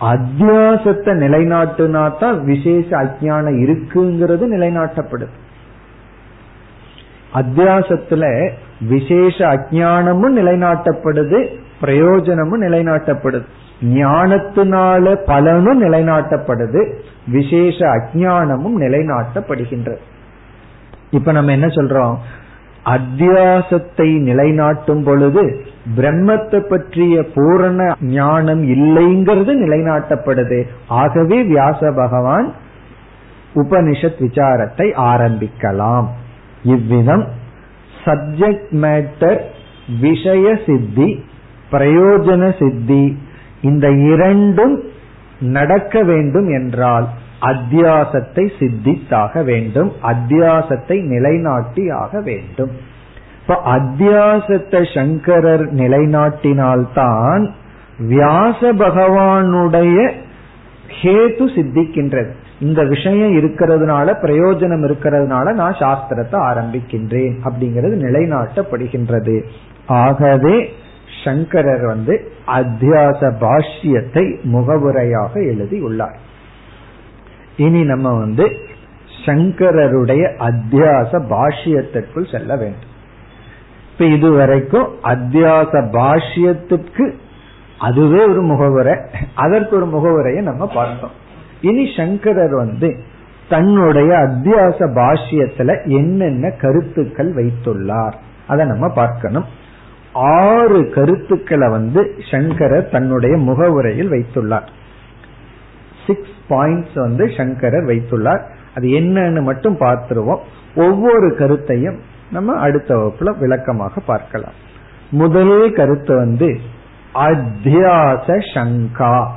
அத்தியாசத்தை நிலைநாட்டுனா தான் விசேஷ அஜானம் இருக்குங்கிறது நிலைநாட்டப்படுது. அத்தியாசத்துல விசேஷ அஜானமும் நிலைநாட்டப்படுது பிரயோஜனமும் நிலைநாட்டப்படுது. ஞானத்தினால பலனும் நிலைநாட்டப்படுது விசேஷ அஜானமும் நிலைநாட்டப்படுகின்றது. இப்ப நம்ம என்ன சொல்றோம்? அத்தியாசத்தை நிலைநாட்டும் பொழுது பிரம்மத்தை பற்றிய பூரண ஞானம் இல்லைங்கிறது நிலைநாட்டப்படுது. ஆகவே வியாச பகவான் உபனிஷத் விசாரத்தை ஆரம்பிக்கலாம். இவ்விதம் சப்ஜெக்ட் மேட்டர் விஷய சித்தி பிரயோஜன சித்தி இந்த இரண்டும் நடக்க வேண்டும் என்றால் அத்தியாசத்தை சித்தித்தாக வேண்டும் அத்தியாசத்தை நிலைநாட்டி ஆக வேண்டும். இப்ப அத்தியாசத்தை சங்கரர் நிலைநாட்டினால்தான் வியாச பகவானுடைய ஹேத்து சித்திக்கின்றது. இந்த விஷயம் இருக்கிறதுனால பிரயோஜனம் இருக்கிறதுனால நான் சாஸ்திரத்தை ஆரம்பிக்கின்றேன் அப்படிங்கிறது நிலைநாட்டப்படுகின்றது. ஆகவே சங்கரர் வந்து அத்தியாச பாஷ்யத்தை முகவுரையாக எழுதியுள்ளார். இனி நம்ம வந்து சங்கரருடைய அத்தியாச பாஷ்யத்திற்குள் செல்ல வேண்டும். இப்ப இதுவரைக்கும் அத்தியாச பாஷ்யத்துக்கு அதுவே ஒரு முகவுரை அதற்கு ஒரு முகவுரையை நம்ம பார்த்தோம். இனி சங்கரர் வந்து தன்னுடைய அத்தியாச பாஷ்யத்துல என்னென்ன கருத்துக்கள் வைத்துள்ளார். அதை நம்ம பார்க்கணும். ஆறு கருத்துக்களை வந்து சங்கரர் தன்னுடைய முகவுரையில் வைத்துள்ளார். சிக்ஸ் பாயிண்ட்ஸ் வந்து சங்கரர் வைத்துள்ளார். அது என்னன்னு மட்டும் பார்த்துருவோம். ஒவ்வொரு கருத்தையும் நம்ம அடுத்த வகுப்புல விளக்கமாக பார்க்கலாம். முதல் கருத்து வந்து அத்தியாச சங்கா.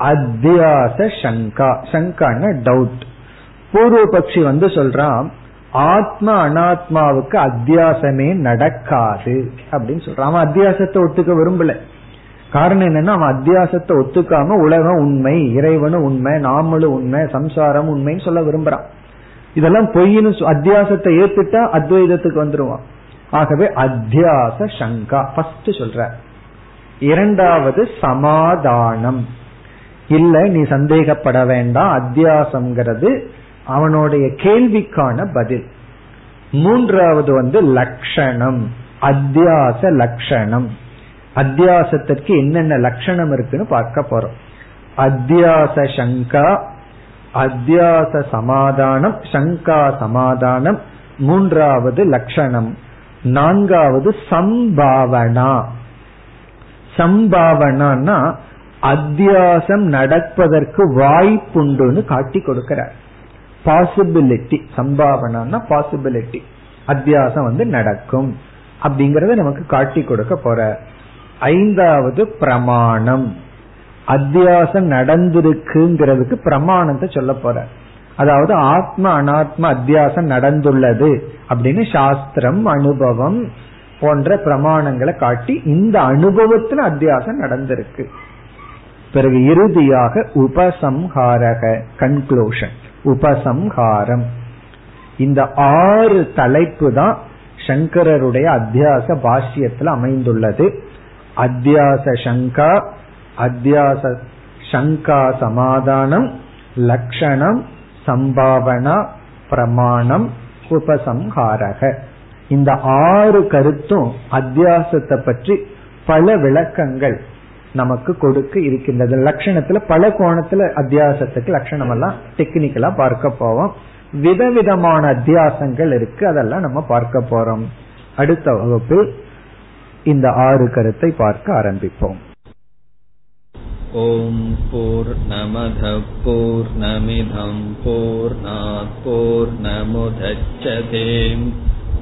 அத்தியாச சங்கா. சங்கான டவுட் பூர்வபட்சி வந்து சொல்றான் ஆத்ம அனாத்மாவுக்கு அத்தியாசமே நடக்காது அப்படின்னு சொல்றான். அவன் அத்தியாசத்தை ஒத்துக்க விரும்பல. காரணம் என்னன்னா அவன் அத்தியாசத்தை ஒத்துக்காம உலகம் உண்மை இறைவனும் உண்மை நாமளும் உண்மை சம்சாரம் உண்மைன்னு சொல்ல விரும்புறான். இதெல்லாம் பொய்னு அத்தியாசத்தை ஏத்துட்டா அத்வைதத்துக்கு வந்துருவான். ஆகவே அத்தியாச சங்கா. ஃபர்ஸ்ட் சொல்ற. இரண்டாவது சமாதானம். இல்ல நீ சந்தேகப்பட வேண்டாம். அத்தியாசம்ங்கிறது அவனுடைய கேள்விக்கான பதில். மூன்றாவது வந்து லட்சணம் அத்தியாச லட்சணம் அத்தியாசத்திற்கு என்னென்ன லட்சணம் இருக்குன்னு பார்க்க போறோம். அத்தியாச சங்கா அத்தியாச சமாதானம் சங்கா சமாதானம். மூன்றாவது லட்சணம் நான்காவது சம்பாவனா. சம்பாவனா அத்தியாசம் நடப்பதற்கு வாய்ப்புண்டுன்னு காட்டி கொடுக்கிறார். பாசிபிலிட்டி சம்பாவனா பாசிபிலிட்டி அத்தியாசம் வந்து நடக்கும். அப்படிங்கறத நமக்கு காட்டி கொடுக்க போற. ஐந்தாவது பிரமாணம். அத்தியாசம் நடந்திருக்குங்கிறதுக்கு பிரமாணத்தை சொல்ல போற. அதாவது ஆத்ம அனாத்ம அத்தியாசம் நடந்துள்ளது அப்படின்னு சாஸ்திரம் அனுபவம் போன்ற பிரமாணங்களை காட்டி இந்த அனுபவத்துல அத்தியாசம் நடந்திருக்கு. பிறகு இறுதியாக உபசம்ஹாரக கன்க்ளூஷன் உபசம்ஹாரம். இந்த ஆறு தலைப்பு தான் சங்கரருடைய அத்தியாச பாஷ்யத்தில் அமைந்துள்ளது. அத்தியாச சங்கா அத்தியாச சங்கா சமாதானம் லக்ஷணம் சம்பாவனா பிரமாணம் உபசம்ஹாரக. இந்த ஆறு கருத்தும் அத்தியாசத்தை பற்றி பல விளக்கங்கள். நமக்கு கொடுக்க இருக்கின்றது. லட்சணத்துல பல கோணத்துல அத்தியாசத்துக்கு லட்சணம் எல்லாம் டெக்னிக்கலா பார்க்க போவோம் விதவிதமான அத்தியாசங்கள் இருக்கு அதெல்லாம் நம்ம பார்க்க போறோம். அடுத்த வகுப்பில் இந்த ஆறு கருத்தை பார்க்க ஆரம்பிப்போம். ஓம் போர் நமத போர்